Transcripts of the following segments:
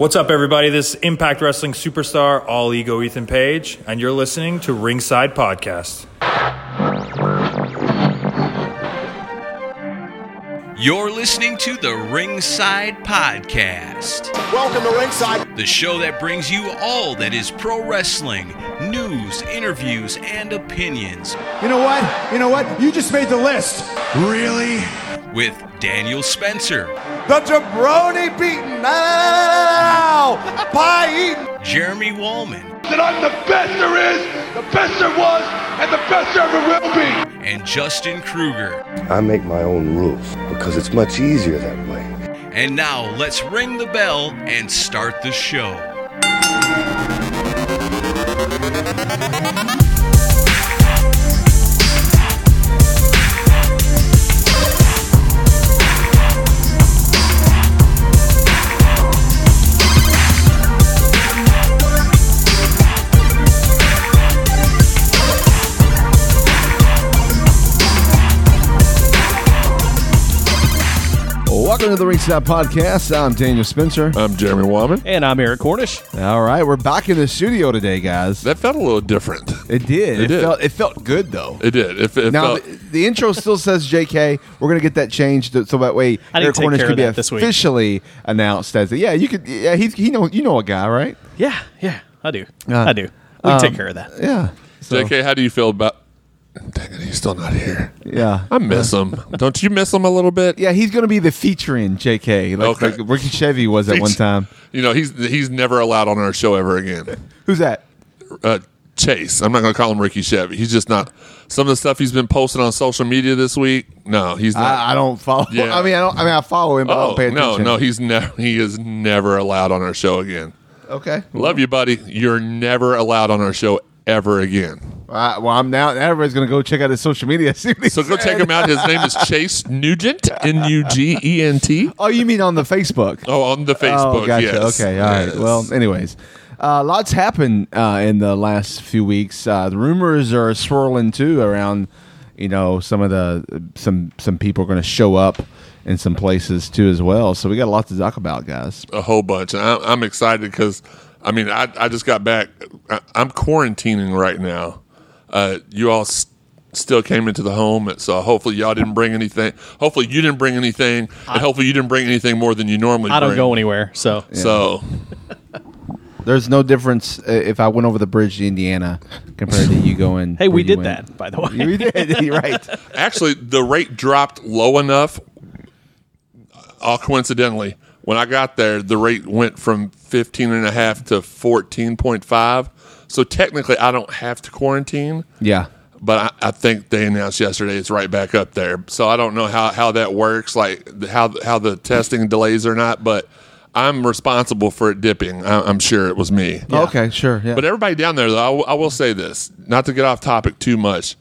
What's up, everybody? This is Impact Wrestling superstar All Ego Ethan Page, and you're listening to Ringside Podcast. You're listening to the Ringside Podcast, Welcome to Ringside. the show that brings you all that is pro wrestling news, interviews, and opinions You know what? You know what? You just made the list. Really? With Daniel Spencer, The jabroni beaten. Now, pie eating. Jeremy Wallman, that I'm the best there is, the best there was, and the best there ever will be. and Justin Kruger. I make my own rules because it's much easier that way. And now let's ring the bell and start the show. Welcome to the Ringside Podcast. I'm Daniel Spencer. I'm Jeremy Wallman. And I'm Eric Cornish. All right, we're back in the studio today, guys. That felt a little different. It did. It It, did. felt. It felt good though. It did. It, it now felt, the, the intro still says J.K. We're gonna get that changed so that way I didn't Eric Cornish care could be that this week. officially announced as a, yeah. You could yeah. He's he know you know a guy right? Yeah, yeah, I do. Uh, I do. We can take care of that. Yeah. So, JK, how do you feel about? Dang it, he's still not here. Yeah. I miss him. Don't you miss him a little bit? Yeah, he's gonna be the featuring J.K. Like, Okay. like Ricky Chevy was at one time. You know, he's he's never allowed on our show ever again. Who's that? Uh, Chase. I'm not going to call him Ricky Chevy. He's just not. Some of the stuff he's been posting on social media this week. No, he's not. I, I don't follow. Yeah. I mean, I don't. I mean, I follow him, but I oh don't pay no, attention. no, he's never. He is never allowed on our show again. Okay. Love you, buddy. You're never allowed on our show ever again. Uh, well, I'm now. Everybody's gonna go check out his social media. See So go said. check him out. His name is Chase Nugent. N U G E N T. Oh, you mean on the Facebook? Oh, on the Facebook. oh, gotcha. Yes. Okay, all right. Yes. Well, anyways, uh, lots happened uh, in the last few weeks. Uh, the rumors are swirling too around. You know, some of the some some people are going to show up in some places too as well. So we got a lot to talk about, guys. a whole bunch. I, I'm excited because, I mean, I, I just got back. I, I'm quarantining right now. Uh, you all s- still came into the home, so hopefully y'all didn't bring anything. Hopefully you didn't bring anything, and hopefully you didn't bring anything more than you normally. I don't bring. go anywhere, so So There's no difference uh, if I went over the bridge to Indiana compared to you going. hey, we did went. that by the way. We did. You're right. actually, the rate dropped low enough. All coincidentally, when I got there, the rate went from 15 and a half to 14.5. So technically, I don't have to quarantine. Yeah. but I, I think they announced yesterday it's right back up there. So I don't know how, how that works, like how how the testing delays or not. But I'm responsible for it dipping. I, I'm sure it was me. Okay. Sure. Yeah. But everybody down there, though, I, will- I will say this, not to get off topic too much.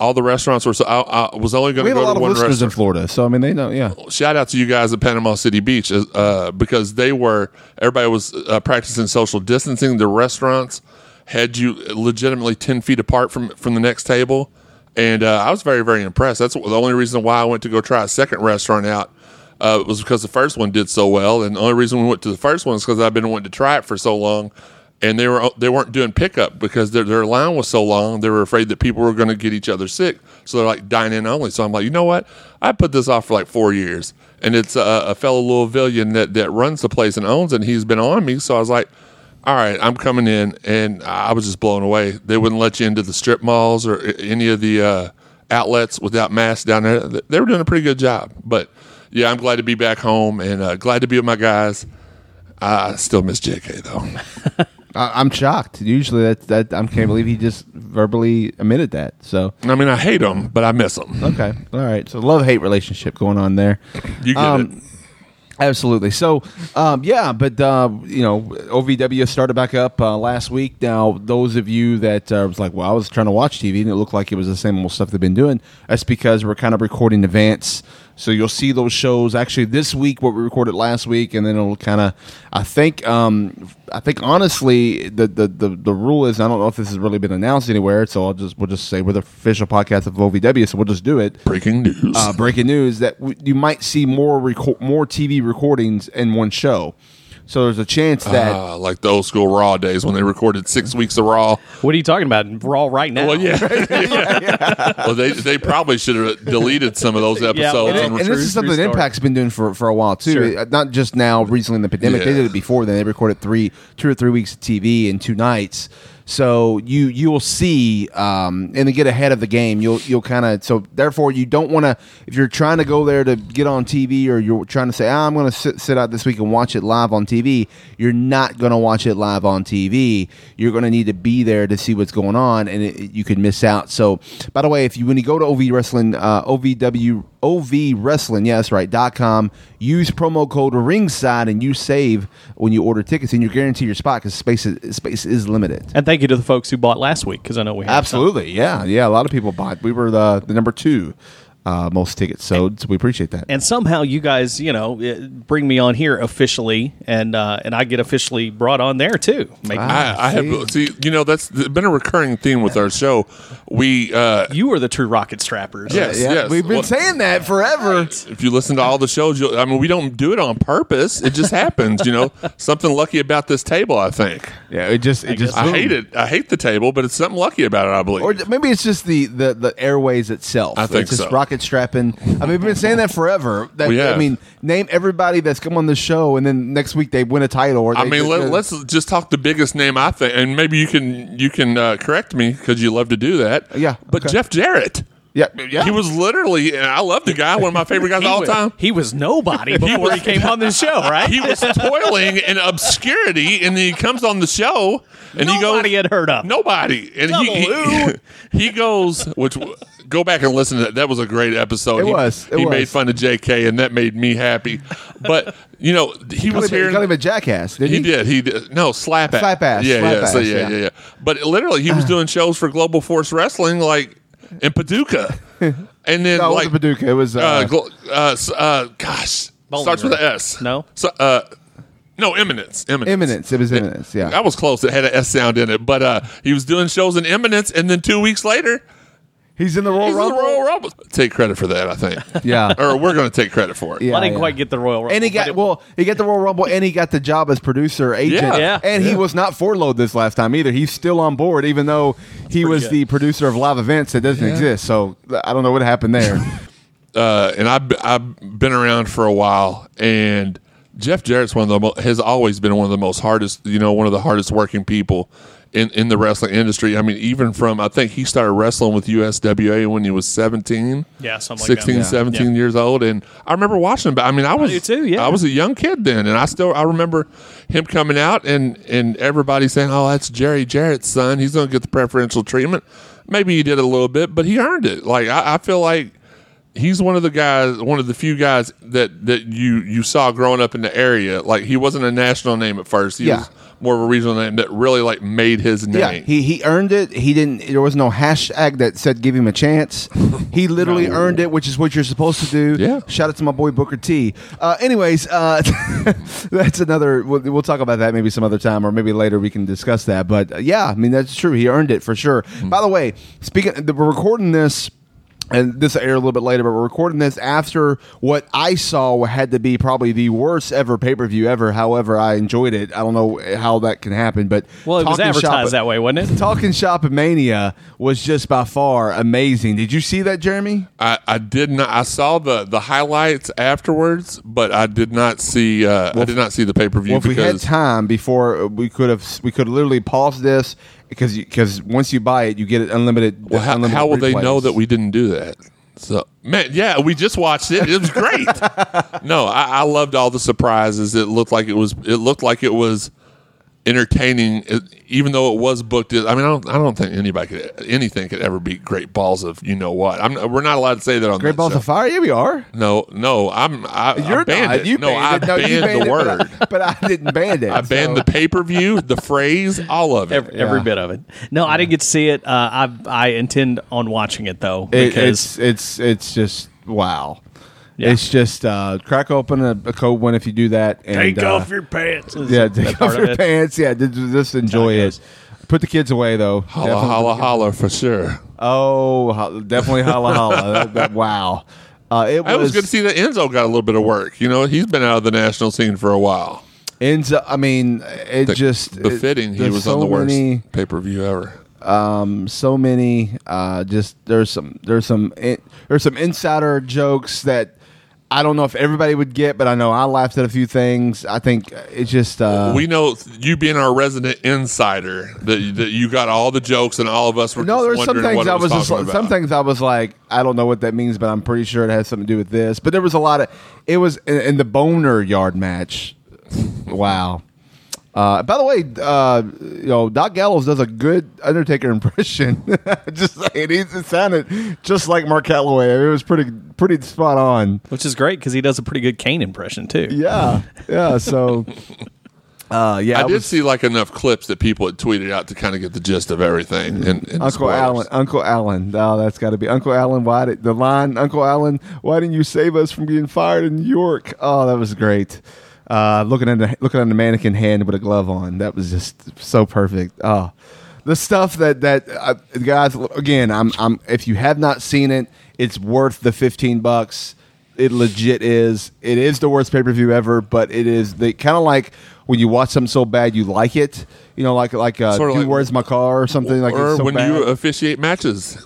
All the restaurants were. So I, I was only going to go to one listeners in. Florida, so I mean, they know. Yeah. Shout out to you guys at Panama City Beach uh, because they were everybody was uh, practicing social distancing. The restaurants had you legitimately ten feet apart from from the next table, and uh, I was very very impressed. That's the only reason why I went to go try a second restaurant out. Uh, was because the first one did so well, and the only reason we went to the first one is because I've been wanting to try it for so long, and they were they weren't doing pickup because their their line was so long. They were afraid that people were going to get each other sick, so they're like dine in only. So I'm like, you know what? I put this off for like four years, and it's a, a fellow Louisvillian that that runs the place and owns it. And he's been on me, so I was like. All right, I'm coming in, and I was just blown away. They wouldn't let you into the strip malls or any of the uh, outlets without masks down there. They were doing a pretty good job. But yeah, I'm glad to be back home and uh, glad to be with my guys. I still miss JK though. I, I'm shocked. Usually, that that I can't believe he just verbally admitted that. So I mean, I hate him, but I miss him. okay, all right. So love hate relationship going on there. You get Um, it. Absolutely. So, um, yeah, but uh, you know, OVW started back up uh, last week. Now, those of you that uh, was like, well, I was trying to watch TV and it looked like it was the same old stuff they've been doing. That's because we're kind of recording in advance. So you'll see those shows actually this week, what we recorded last week, and then it'll kind of. I think, um, I think honestly, the, the the the rule is I don't know if this has really been announced anywhere. So I'll just we'll just say we're the official podcast of OVW, so we'll just do it Breaking news. uh, breaking news that w- you might see more reco- more TV recordings in one show. So there's a chance that Uh, like the old school Raw days when they recorded six weeks of Raw. What are you talking about? Raw right now? Well, yeah. well, they they probably should have deleted some of those episodes. and, and and this is something that. Impact's been doing for, for a while too. Sure. Uh, Not just now, recently in the pandemic. They did it before. Then they recorded three, two or three weeks of TV in two nights. So you you will see, um, and to get ahead of the game, you'll you'll kind of so therefore you don't want to if you're trying to go there to get on TV or you're trying to say ah, I'm going to sit, sit out this week and watch it live on TV. You're not going to watch it live on TV. You're going to need to be there to see what's going on, and it, it- you could miss out. So by the way, if you when you go to OV Wrestling, uh, OVW OV Wrestling, yeah, right, dot com. Use promo code ringside and you save when you order tickets and you guarantee your spot because space is, space is limited. And thank you to the folks who bought last week because I know we had some. Absolutely, yeah, yeah. A lot of people bought. We were the the number two uh, most tickets sold, so we appreciate that. And somehow you guys, you know, eh, bring me on here officially, and uh, and I get officially brought on there too. Make Ah. I, I have see, you know, that's been a recurring theme with our show. We, uh, you are the true rocket strappers. yes, yeah, yes. we've been Well, saying that forever. if you listen to all the shows, you'll, I mean, we don't do it on purpose. It just happens, you know. Something lucky about this table, I think. Yeah, it just it just I boom. hate it. I hate the table, but it's something lucky about it, I believe. Or maybe it's just the, the, the airways itself. I think it's just so. rocket strapping. I mean, we've been saying that forever. That. I mean, name everybody that's come on the show, and then next week they win a title. Or I mean, let, us just talk the biggest name I think, and maybe you can you can uh, correct me because you love to do that. Yeah, but okay. Jeff Jarrett, yeah, yeah. he was literally, and I love the guy, one of my favorite guys He of all was, time. he was nobody before he, came on the show, right? He was toiling in obscurity, and then he comes on the show, and he goes, Nobody had heard of. Nobody. And he, he, he goes, which go back and listen to that. That was a great episode. It he, was, it he was. made fun of JK, and that made me happy. But you know, he Call was him, here. call him a jackass. Didn't He he, did. He did. No, slap ass. Slap ass, Yeah, slap yeah, ass, yeah, yeah. yeah, yeah. But literally, he was doing shows for Global Force Wrestling, like in Paducah, and then No, it like wasn't Paducah. It was. Uh, uh, gl- uh, s- uh, gosh, Bowling starts with an S. No? so, uh, no, Eminence. Eminence. Eminence. It was Eminence. Yeah. I was close. It had an S sound in it, but uh, he was doing shows in Eminence, and then two weeks later, He's in the Royal he's in the Rumble. Royal Rumble. Take credit for that, I think. Yeah. or we're going to take credit for it. Yeah. I didn't quite get the Royal Rumble. And he got it- well. He got the Royal Rumble, and he got the job as producer agent. Yeah. Yeah. And he was not for load this last time either. He's still on board, even though he was good. the producer of live events that doesn't exist. So I don't know what happened there. uh, and I've I've been around for a while, and Jeff Jarrett's one of the mo- has always been one of the most hardest, you know, one of the hardest working people in in the wrestling industry. I mean, even from I think he started wrestling with USWA when he was 17. Yeah, something like 16, that. Yeah. 17 17 years old, and I remember watching him. I mean, I was do too, yeah. I was a young kid then, and I still I remember him coming out and and everybody saying, "Oh, that's Jerry Jarrett's son. He's going to get the preferential treatment." Maybe he did a little bit, but he earned it. Like I, I feel like he's one of the guys, one of the few guys that that you you saw growing up in the area. Like he wasn't a national name at first. He Yeah. was more of a regional name that really like made his name. yeah, he he earned it. He didn't. There was no hashtag that said give him a chance. He literally earned it, which is what you're supposed to do. Yeah. Shout out to my boy Booker T. Uh, anyways, uh, that's another. We'll, we'll talk about that maybe some other time, or maybe later we can discuss that. But uh, yeah, I mean that's true. He earned it for sure. By the way, speaking, we're recording this. And this will air a little bit later, but we're recording this after what I saw had to be probably the worst ever pay per view ever. However, I enjoyed it. I don't know how that can happen, but Well, it was Talking Shop- advertised that way, wasn't it? Talking Shop Mania was just by far amazing. Did you see that, Jeremy? I, I did not. I saw the the highlights afterwards, but I did not see. Uh, I did not see the pay per view Well, if we had time before, uh, we could have we could literally pause this because because once you buy it, you get it unlimited. well, how, unlimited how will they know that we didn't do that? So, man, yeah, we just watched it. It was great. no, I, I loved all the surprises. It looked like it was. It looked like it was entertaining, even though it was booked. I mean, I don't. I don't think anybody could anything could ever beat Great Balls of you know what. I'm. We're not allowed to say that on Great that Balls show. of Fire? Yeah, we are. No, no, I'm. I, You're I banned not. it. You no, banned I it. No, you banned banned the it, word. but I, but I didn't ban it. I banned so- the pay per view, the phrase, all of it. Every, every bit of it. No, I didn't get to see it. Uh, I I intend on watching it though It, it's it's it's just wow. Yeah. It's just uh, crack open a, a code one if you do that. And, take uh, off your pants. Yeah, take off your it? pants. Yeah, just, just enjoy it. goes. Put the kids away though. Holla, Definitely holla, put the kids- holla for sure. Oh, ho- definitely holla holla. That- that- wow. Uh, it It was good to see that Enzo got a little bit of work. You know, he's been out of the national scene for a while. ends up. I mean, it The- just it- befitting. he was so on the worst pay per view ever. so many uh just there's some there's some in, there's some insider jokes that I don't know if everybody would get, but I know I laughed at a few things. I think it's just uh we know you being our resident insider that, that you got all the jokes and all of us were no, there's some things I was just talking some things I was like I don't know what that means, but I'm pretty sure it has something to do with this. But there was a lot of it was in, in the boner yard match. wow. Uh, by the way, uh, you know Doc Gallows does a good Undertaker impression. just saying, he it sounded just like Mark Calaway. It was pretty pretty spot on. which is great because he does a pretty good Kane impression too. Yeah, yeah. So, uh, yeah, I did was see like enough clips that people had tweeted out to kind of get the gist of everything. And, and Uncle spoilers. Alan. Uncle Alan. Oh, that's got to be Uncle Alan. Why did the line? Uncle Alan, why didn't you save us from getting fired in New York? Oh, that was great. Uh, looking at the looking at the mannequin hand with a glove on. That was just so perfect. Oh, the stuff that that uh, guys. Again, I'm I'm. If you have not seen it, it's worth the fifteen bucks. It legit is. It is the worst pay per view ever, but it is the kind of like when you watch something so bad you like it. You know, like like uh, Sorta Dude, like- where's my car or something like or so when bad. you officiate matches.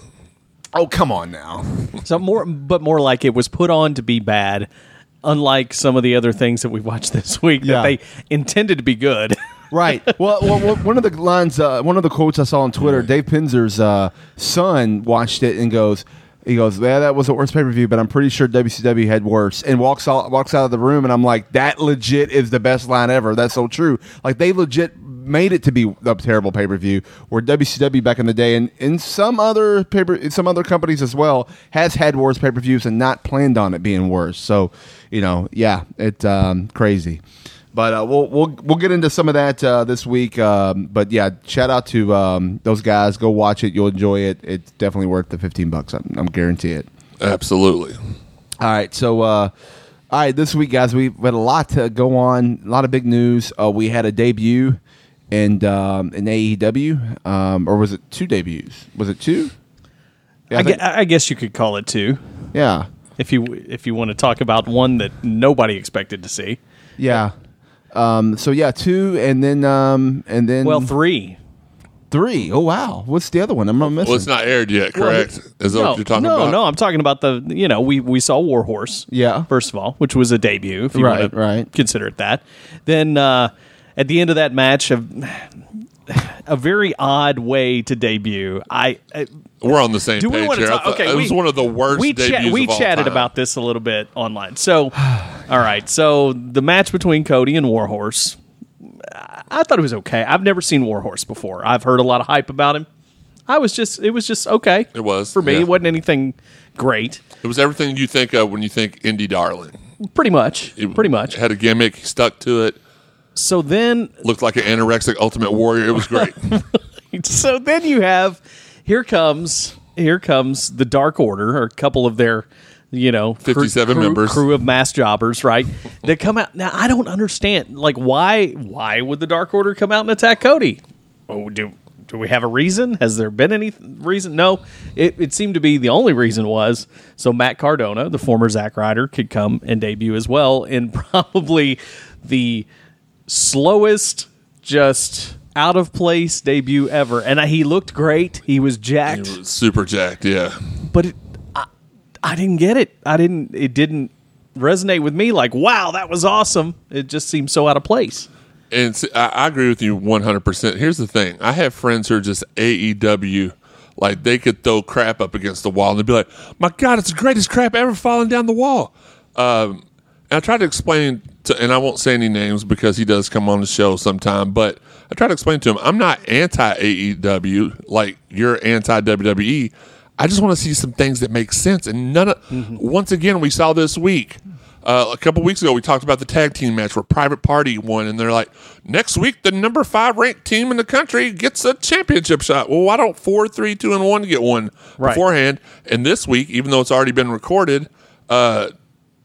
oh come on now. So more, but more like it was put on to be bad. Unlike some of the other things that we've watched this week, Yeah. that they intended to be good. Right. Well, well, well, one of the lines, uh, one of the quotes I saw on Twitter, Dave Penzer's uh, son watched it and goes, he goes, yeah, that was the worst pay per view, but I'm pretty sure WCW had worse. And walks out, walks out of the room, and I'm like, that legit is the best line ever. That's so true. Like they legit made it to be a terrible pay per view. Where WCW back in the day, and in some other paper, some other companies as well, has had worse pay per views and not planned on it being worse. So, you know, yeah, it's um, crazy. But uh, we'll we'll we'll get into some of that uh, this week. Um, but yeah, shout out to um, those guys. Go watch it. You'll enjoy it. It's definitely worth the fifteen bucks. I'm, I'm guarantee it. Absolutely. All right, so uh, all right, this week, guys, we had a lot to go on. A lot of big news. Uh, we had a debut and um, in AEW, um, or was it two debuts? Was it two? Yeah, I, think- gue- I guess you could call it two, yeah, if you if you want to talk about one that nobody expected to see. yeah. Um, so yeah, two, and then um, and then Well, three. three. Oh wow, what's the other one? I'm not missing. Well, it's not aired yet, Well, correct? Is that no, what you're talking no, about? no. I'm talking about the you know we we saw Warhorse. Yeah. First of all, which was a debut. If you Right, want to right. consider it that. Then uh, at the end of that match, a, a very odd way to debut. I. I We're on the same do we page want to here. Talk? Okay, it was one of the worst We, cha- we chatted time. about this a little bit online. So, all right. So the match between Cody and Warhorse, I- I thought it was okay. I've never seen Warhorse before. I've heard a lot of hype about him. I was just, it was just okay. It was, for me. yeah. It wasn't anything great. It was everything you think of when you think indie darling. Pretty much. It pretty much. had a gimmick. Stuck to it. So then, Looked like an anorexic Ultimate Warrior. It was great. so then you have here comes here comes the Dark Order, or a couple of their you know 57 crew, members. crew of mass jobbers, right? that come out now. I don't understand, like why why would the Dark Order come out and attack Cody? Oh, do do we have a reason? Has there been any reason? No, it, it seemed to be the only reason was so Matt Cardona, the former Zack Ryder, could come and debut as well in probably the slowest, just out of place debut ever. And I- he looked great. He was He jacked, was super jacked. Yeah. but it, I, I didn't get it. I didn't. It didn't resonate with me. Like, wow, that was awesome. It just seemed so out of place. And see, I, I agree with you 100%. Here's the thing I have friends who are just AEW. Like they could throw crap up against the wall and they'd be like, my God, it's the greatest crap ever falling down the wall. Um, and I tried to explain to, and I won't say any names because he does come on the show sometime, but I try to explain to him, I'm not anti AEW like you're anti WWE. I just want to see some things that make sense. And none of, once again, we saw this week. Uh, a couple weeks ago, we talked about the tag team match where Private Party won, and they're like, next week, the number five ranked team in the country gets a championship shot. Well, why don't four, three, two, and one get one Right. beforehand? And this week, even though it's already been recorded, uh,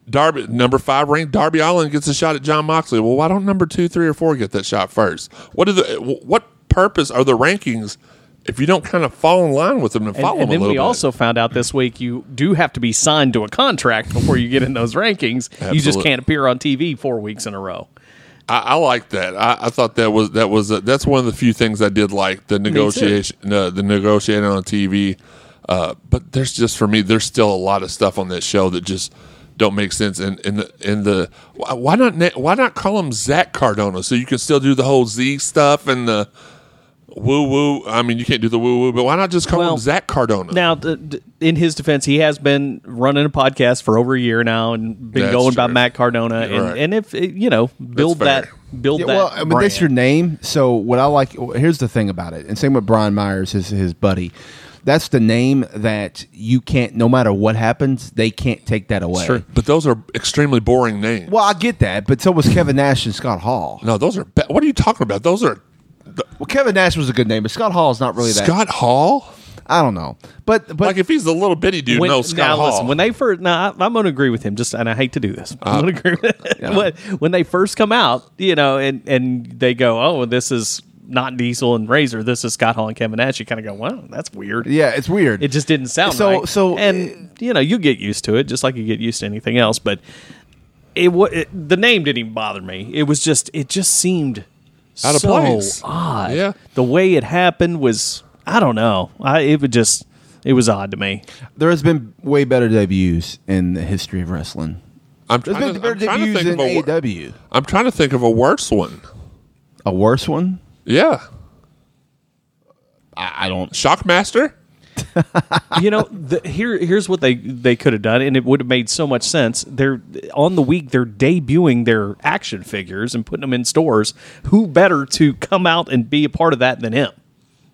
Darby, number five ranked Darby Allin gets a shot at Jon Moxley. Well, why don't number two, three, or four get that shot first? What are the what purpose are the rankings if you don't kind of fall in line with them and And, follow and them a then little we bit? also found out this week you do have to be signed to a contract before you get in those rankings. You just can't appear on TV four weeks in a row. I, I like that. I, I thought that was that was uh that's one of the few things I did like the negotiation, uh, the negotiating on TV. Uh, but there's just for me, there's still a lot of stuff on that show that just don't make sense. And in the in the why why not na- why not call him Zach Cardona so you can still do the whole Z stuff and the woo woo. I mean, you can't do the woo woo, but why not just call Well, him Zach Cardona? Now, d- d- in his defense, he has been running a podcast for over a year now and been That's going true. about Matt Cardona. And, right. and if you know, build fair. that, build Yeah, that. well, I mean, that's your name. So what I like here's the thing about it, and same with Brian Myers, his his buddy. That's the name that you can't. No matter what happens, they can't take that away. Sure. but those are extremely boring names. Well, I get that, but so was Kevin Nash and Scott Hall. No, those are. Ba- what are you talking about? Those are Well, Kevin Nash was a good name, but Scott Hall is not really that. Scott Hall. I don't know, but but Like if he's a little bitty dude, When, no Scott now, Hall. listen, when they first, now I- I'm going to agree with him. Just, and I hate to do this. Uh, I'm going to agree. With when, when they first come out, you know, and and they go, "Oh, this is not Diesel and Razor. This is Scott Hall and Kevin Nash." You kind of go, "Wow, that's weird." yeah, it's weird. It just didn't sound So- right. so- and you know, you get used to it, just like you get used to anything else. But it, wa- it the name didn't even bother me. It was just, it just seemed Out of so place. odd. Yeah. the way it happened was, I don't know. I it would just, it was odd to me. there has been way better debuts in the history of wrestling. I'm There's trying, been to, I'm better trying to debuts think in of a, wor- AEW. I'm trying to think of a worse one. A worse one? Yeah, I, I don't. Shockmaster. you know, the, here here's what they they could have done, and it would have made so much sense. They're on the week they're debuting their action figures and putting them in stores. Who better to come out and be a part of that than him?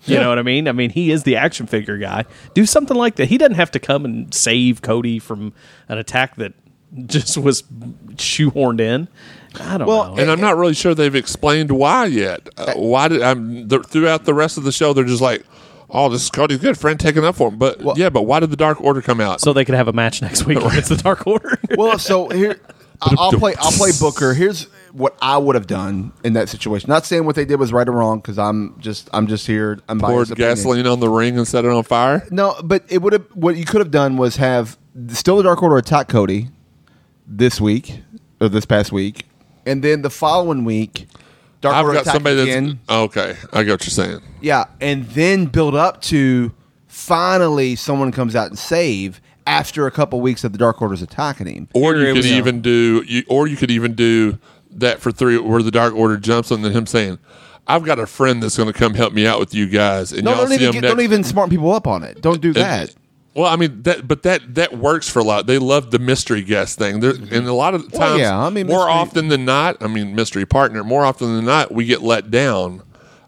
You know what I mean? I mean, he is the action figure guy. Do something like that. He doesn't have to come and save Cody from an attack that just was shoehorned in. I don't Well, know. And I'm not really sure they've explained why yet. Uh, why did I'm throughout the rest of the show they're just like, "Oh, this is Cody's good friend taking up for him." But yeah, but why did the Dark Order come out? so they could have a match next week against the Dark Order. Well, so here I- I'll play. I'll play Booker. Here's what I would have done in that situation. Not saying what they did was right or wrong because I'm just I'm just here. I'm poured biased opinion. gasoline on the ring and set it on fire. No, but it would have. What you could have done was have still the Dark Order attack Cody this week or this past week, and then the following week, Dark I've Order got attack somebody that's again. okay. I get what you're saying. Yeah, and then build up to finally someone comes out and save after a couple weeks of the Dark Order's attacking him. Or you could even do, you, or you could even do that for three, where the Dark Order jumps on, and him saying, "I've got a friend that's going to come help me out with you guys," and No, y'all don't see even him get, next. don't even smart people up on it. Don't do that. Well, I mean that, but that that works for a lot. They love the mystery guest thing, There and a lot of times, Well, yeah, I mean, more mystery- often than not, I mean, mystery partner. More often than not, we get let down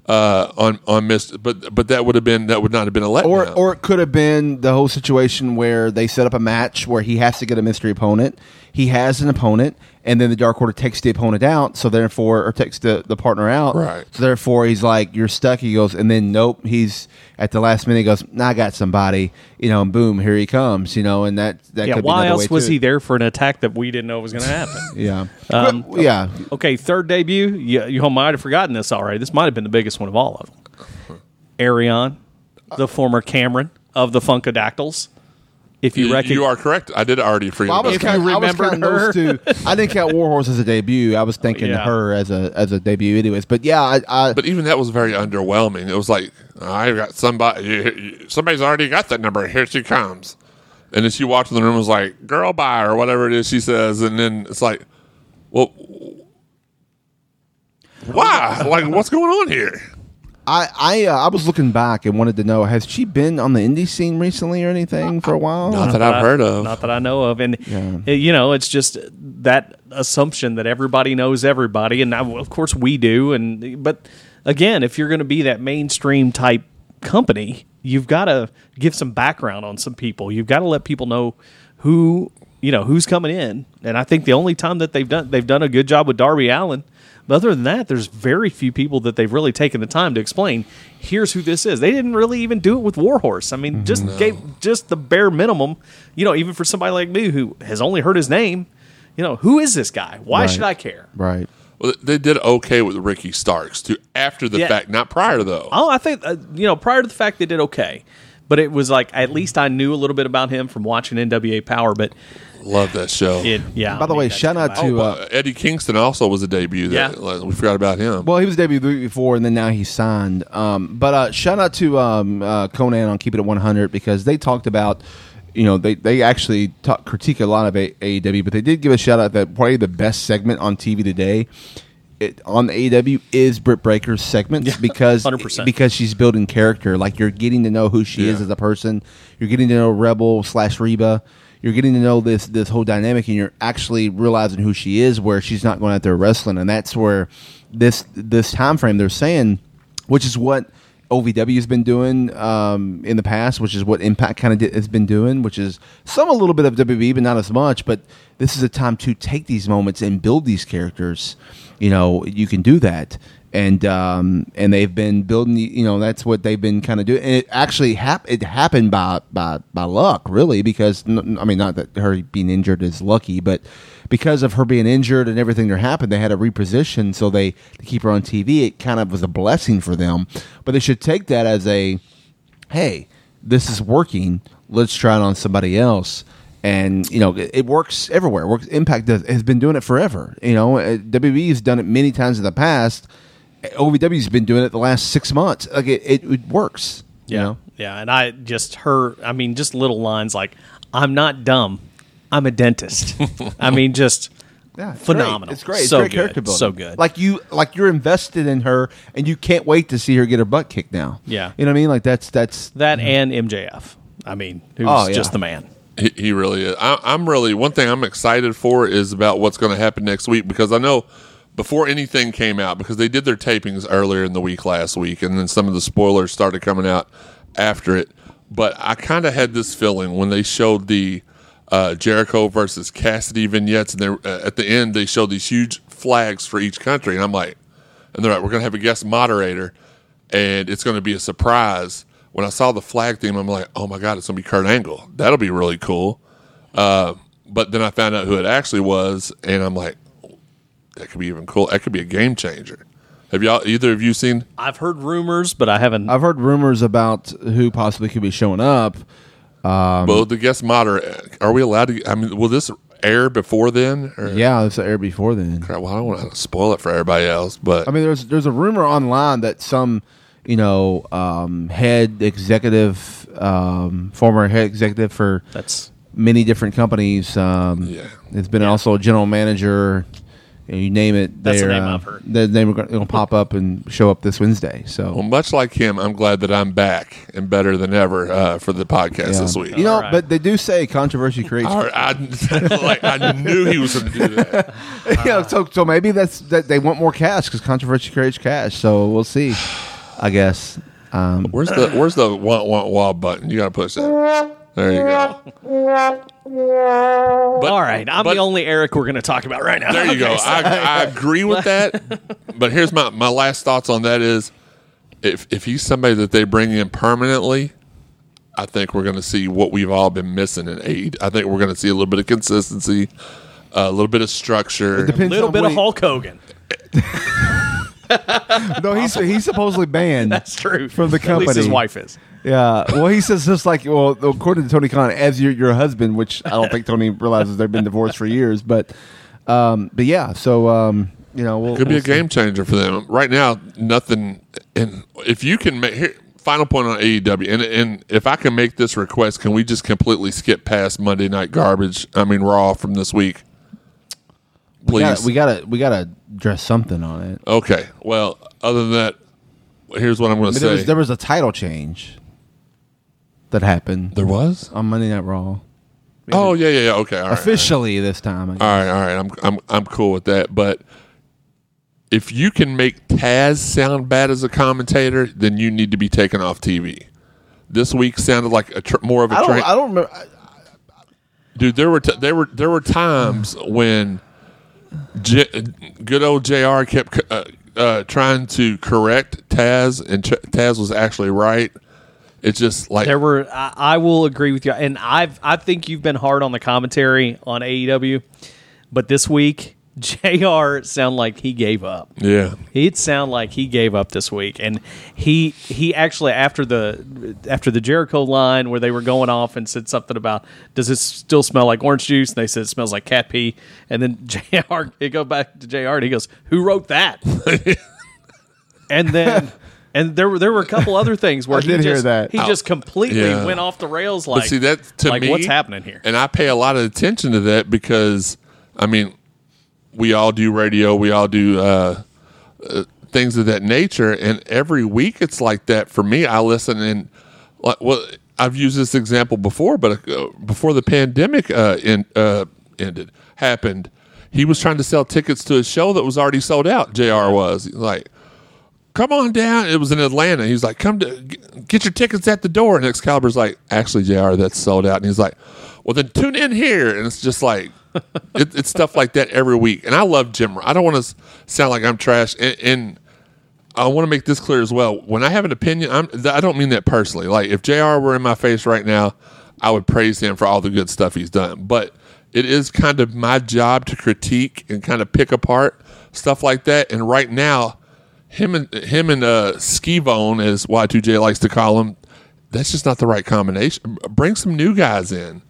uh, on on mystery. But but that would have been that would not have been a letdown. Or, or it could have been the whole situation where they set up a match where he has to get a mystery opponent. He has an opponent, and then the Dark Order takes the opponent out. So therefore, or takes the, the partner out. Right. So therefore, he's like, "You're stuck." He goes, and then nope. He's at the last minute. He goes, nah, "I got somebody." You know, and boom, here he comes. You know, and that that yeah, could be why another else way was to he there for an attack that we didn't know was going to happen? Yeah. Um, But, yeah. Okay, third debut. You, you might have forgotten this already. This might have been the biggest one of all of them. Ariane, the former Cameron of the Funkadactyls. If you, you, reckon, you are correct. I did already forget Well, I was that. you I was counting those two. I didn't count Warhorse as a debut. I was thinking Yeah. her as a as a debut, anyways. But yeah, I, I But even that was very underwhelming. It was like I got somebody, somebody's already got that number. Here she comes, and then she walked in the room and was like, "Girl, bye" or whatever it is she says, and then it's like, well, why? like, what's going on here? I I, uh, I was looking back and wanted to know has she been on the indie scene recently or anything for a while? Not that I've I- heard of. Not that I know of. And, Yeah. uh, you know, it's just that assumption that everybody knows everybody. And now, of course, we do. And But again, if you're going to be that mainstream type company, you've got to give some background on some people. You've got to let people know who. You know who's coming in, and I think the only time that they've done they've done a good job with Darby Allin. But other than that, there's very few people that they've really taken the time to explain. Here's who this is. They didn't really even do it with Warhorse. I mean, just gave just the bare minimum. You know, even for somebody like me who has only heard his name, you know, who is this guy? Why Right. should I care? Right. Well, they did okay with Ricky Starks too after the Yeah. fact, not prior though. Oh, I think uh, you know prior to the fact they did okay, but it was like at least I knew a little bit about him from watching NWA Power. But Love that show. It, yeah. By the way, shout out to Oh, uh, uh, Eddie Kingston also was a debut. That, Yeah. like, we forgot about him. Well, he was debuted the week before, and then now he's signed. Um, but uh, shout out to um, uh, Konnan on Keep It at 100 because they talked about, you know, they, they actually talk, critique a lot of a- AEW, but they did give a shout out that probably the best segment on TV today it, on the AEW is Britt Baker's segments because 100%. because she's building character. Like you're getting to know who she is as a person. You're getting to know Rebel slash Reba. You're getting to know this this whole dynamic, and you're actually realizing who she is. Where she's not going out there wrestling, and that's where this this time frame they're saying, which is what OVW has been doing um, in the past, which is what Impact kind of has been doing, which is some a little bit of WWE, but not as much. But this is a time to take these moments and build these characters. You know, you can do that, and um, and they've been building. You know, that's what they've been kind of doing. And it actually hap- it happened by by by luck, really, because I mean, not that her being injured is lucky, but because of her being injured and everything that happened, they had to reposition so they to keep her on TV. It kind of was a blessing for them, but they should take that as a hey, this is working. Let's try it on somebody else. And you know it, works everywhere. It works. Impact does, has been doing it forever. You know, uh, WWE has done it many times in the past. OVW's been doing it the last six months. Like it, it, it works. You Yeah. know, Yeah. And I just her, I mean, just little lines like, I'm not dumb. I'm a dentist. I mean, just Yeah, it's phenomenal. Great. It's great. It's So great good. character building. So good. Like you, like you're invested in her, and you can't wait to see her get her butt kicked now. Yeah. you know what I mean. Like that's that's that and MJF. I mean, who's Oh, yeah. just the man. He, he really is. I, I'm really one thing I'm excited for is about what's going to happen next week because I know before anything came out because they did their tapings earlier in the week last week and then some of the spoilers started coming out after it. But I kind of had this feeling when they showed the uh, Jericho versus Cassidy vignettes and they, uh, at the end they showed these huge flags for each country and I'm like, and they're like, we're going to have a guest moderator and it's going to be a surprise. When I saw the flag theme, I'm like, oh my god, it's going to be Kurt Angle. That'll be really cool. Uh, but then I found out who it actually was, and I'm like, that could be even cool. That could be a game changer. Have y'all either of you seen? I've heard rumors, but I haven't. I've heard rumors about who possibly could be showing up. Um, well, the guest moderator. Are we allowed to? I mean, will this air before then? Or, Yeah, this air before then. Crap, Well, I don't want to spoil it for everybody else, but I mean, there's there's a rumor online that some, you know, um, head executive, um, former head executive for That's many different companies. Um, Yeah. it's been also a general manager. You name it. That's the they're, name uh, I've heard. The name going to pop up and show up this Wednesday. So well, much like him, I'm glad that I'm back and better than ever uh, for the podcast yeah. this week. you know, All right. but they do say controversy creates. I, I, like, I knew he was going to do that. you know, so so maybe that's that they want more cash because controversy creates cash. So we'll see. I guess. Um, Where's the Where's the want want wah button? You got to push that. There you go. But, all right. I'm but- the only Eric we're going to talk about right now. There you go. Okay, so- I, I agree with that. but here's my, my last thoughts on that is if if he's somebody that they bring in permanently, I think we're going to see what we've all been missing in aid. I think we're going to see a little bit of consistency, a little bit of structure. a little bit of Hulk Hogan. No, he's he's supposedly banned. That's true. From the At least his wife is. Yeah. Well, he says just like well, according to Tony Khan, as your your husband, which I don't think Tony realizes they've been divorced for years, but um, but yeah. So um, you know, we'll, Could be we'll a game changer for them. Right now, nothing. And if you can make here, final point on AEW, and and if I can make this request, can we just completely skip past Monday Night Garbage? I mean Raw from this week, We please. we gotta we gotta dress something on it. okay. Well, other than that, here's what I'm going to mean, there say. was there was a title change that happened there was. on Monday Night Raw Oh yeah, yeah, yeah. Okay, all right. officially this time. I guess. All right, all right. I'm I'm I'm cool with that. But if you can make Taz sound bad as a commentator, then you need to be taken off TV. This week sounded like a tr- more of a I don't train. I don't remember. I- Dude, there were t- there were there were times when J- good old Jr. kept uh, uh, trying to correct Taz, and Ch- Taz was actually right. It's just like There were. I, I will agree with you, and I've. I think you've been hard on the commentary on AEW, but this week Jr. sound like he gave up. Yeah. He'd sound like he gave up this week, and he he actually after the after the Jericho line where they were going off and said something about does it still smell like orange juice? And they said it smells like cat pee. And then Jr. It go back to Jr. and he goes, "Who wrote that?" and then. And there were there were a couple other things where I he did hear just that. he just completely Yeah. went off the rails. Like, but see that to like me, what's happening here? And I pay a lot of attention to that because, I mean, we all do radio, we all do uh, uh, things of that nature, and every week it's like that for me. I listen and like well, I've used this example before, but uh, before the pandemic uh, in, uh, ended happened, he was trying to sell tickets to a show that was already sold out. Jr. was like come on down. It was in Atlanta. He was like, come to get your tickets at the door. And Excalibur's like, actually, JR, that's sold out. And he's like, well, then tune in here. And it's just like, it, it's stuff like that every week. And I love Jim. I don't want to sound like I'm trash. And, and I want to make this clear as well. When I have an opinion, I'm, I don't mean that personally. Like if JR were in my face right now, I would praise him for all the good stuff he's done. But it is kind of my job to critique and kind of pick apart stuff like that. And right now, him and him and uh, Skivone, as Y2J likes to call him, that's just not the right combination. Bring some new guys in.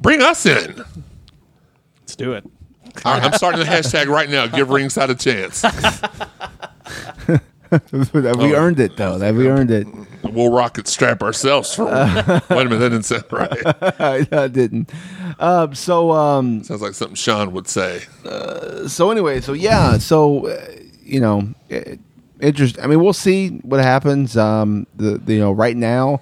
Bring us in. Let's do it. All right, I'm starting the hashtag right now. Give Ringside a chance. We earned it though. That we earned it. We'll rocket strap ourselves for. Wait a minute, that didn't sound right. I didn't. Um, so um, Sounds like something Sean would say. so anyway, so yeah, so uh, you know, it, interest. I mean, we'll see what happens. Um, the, the you know right now,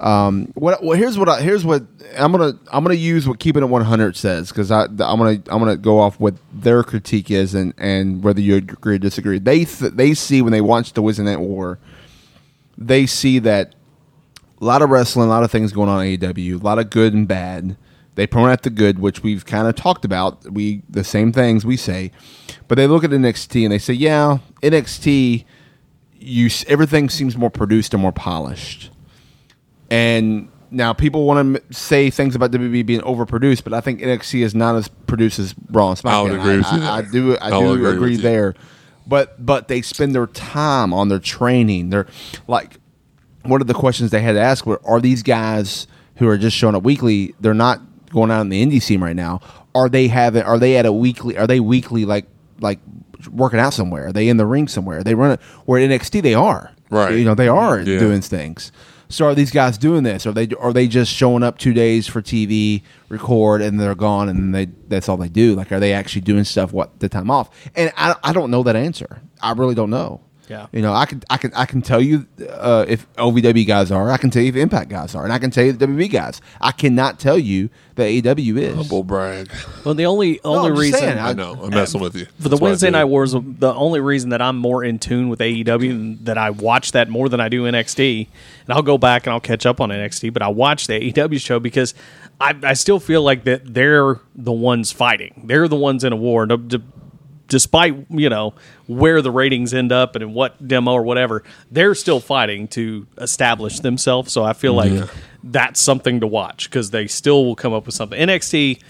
um, what well here's what I, here's what I'm gonna I'm gonna use what keeping it 100 says because I I'm gonna I'm gonna go off what their critique is and and whether you agree or disagree. They th- they see when they watch the Wednesday Night War, they see that a lot of wrestling, a lot of things going on in AEW, a lot of good and bad. They promote the good, which we've kind of talked about. We the same things we say, but they look at NXT and they say, "Yeah, NXT, you everything seems more produced and more polished." And now people want to say things about WWE being overproduced, but I think NXT is not as produced as Raw and SmackDown. I would agree with I, I there. do. I I do agree agree, there. But but they spend their time on their training. They're like one of the questions they had to ask were are these guys who are just showing up weekly they're not going on in the indie scene right now are they having are they at a weekly are they weekly like like working out somewhere? Are they in the ring somewhere? They run it where at nxt they are. Right. you know they are Yeah. doing things. So are these guys doing this? Are they are they just showing up two days for tv record and they're gone and they that's all they do? Like are they actually doing stuff what the time off? And i, I don't know that answer. I really don't know Yeah. you know, I can I can I can tell you uh, if OVW guys are. I can tell you if Impact guys are, and I can tell you the WB guys. I cannot tell you that AEW is. Humble brag. Well, the only only I'm reason saying, I know. I'm messing with you. for the That's why I Wednesday Night. Wars, the only reason that I'm more in tune with AEW and that I watch that more than I do NXT, and I'll go back and I'll catch up on NXT, but I watch the AEW show because I, I still feel like that they're the ones fighting. They're the ones in a war. D- d- Despite you know where the ratings end up and in what demo or whatever, they're still fighting to establish themselves. So I feel mm-hmm. like that's something to watch because they still will come up with something. NXT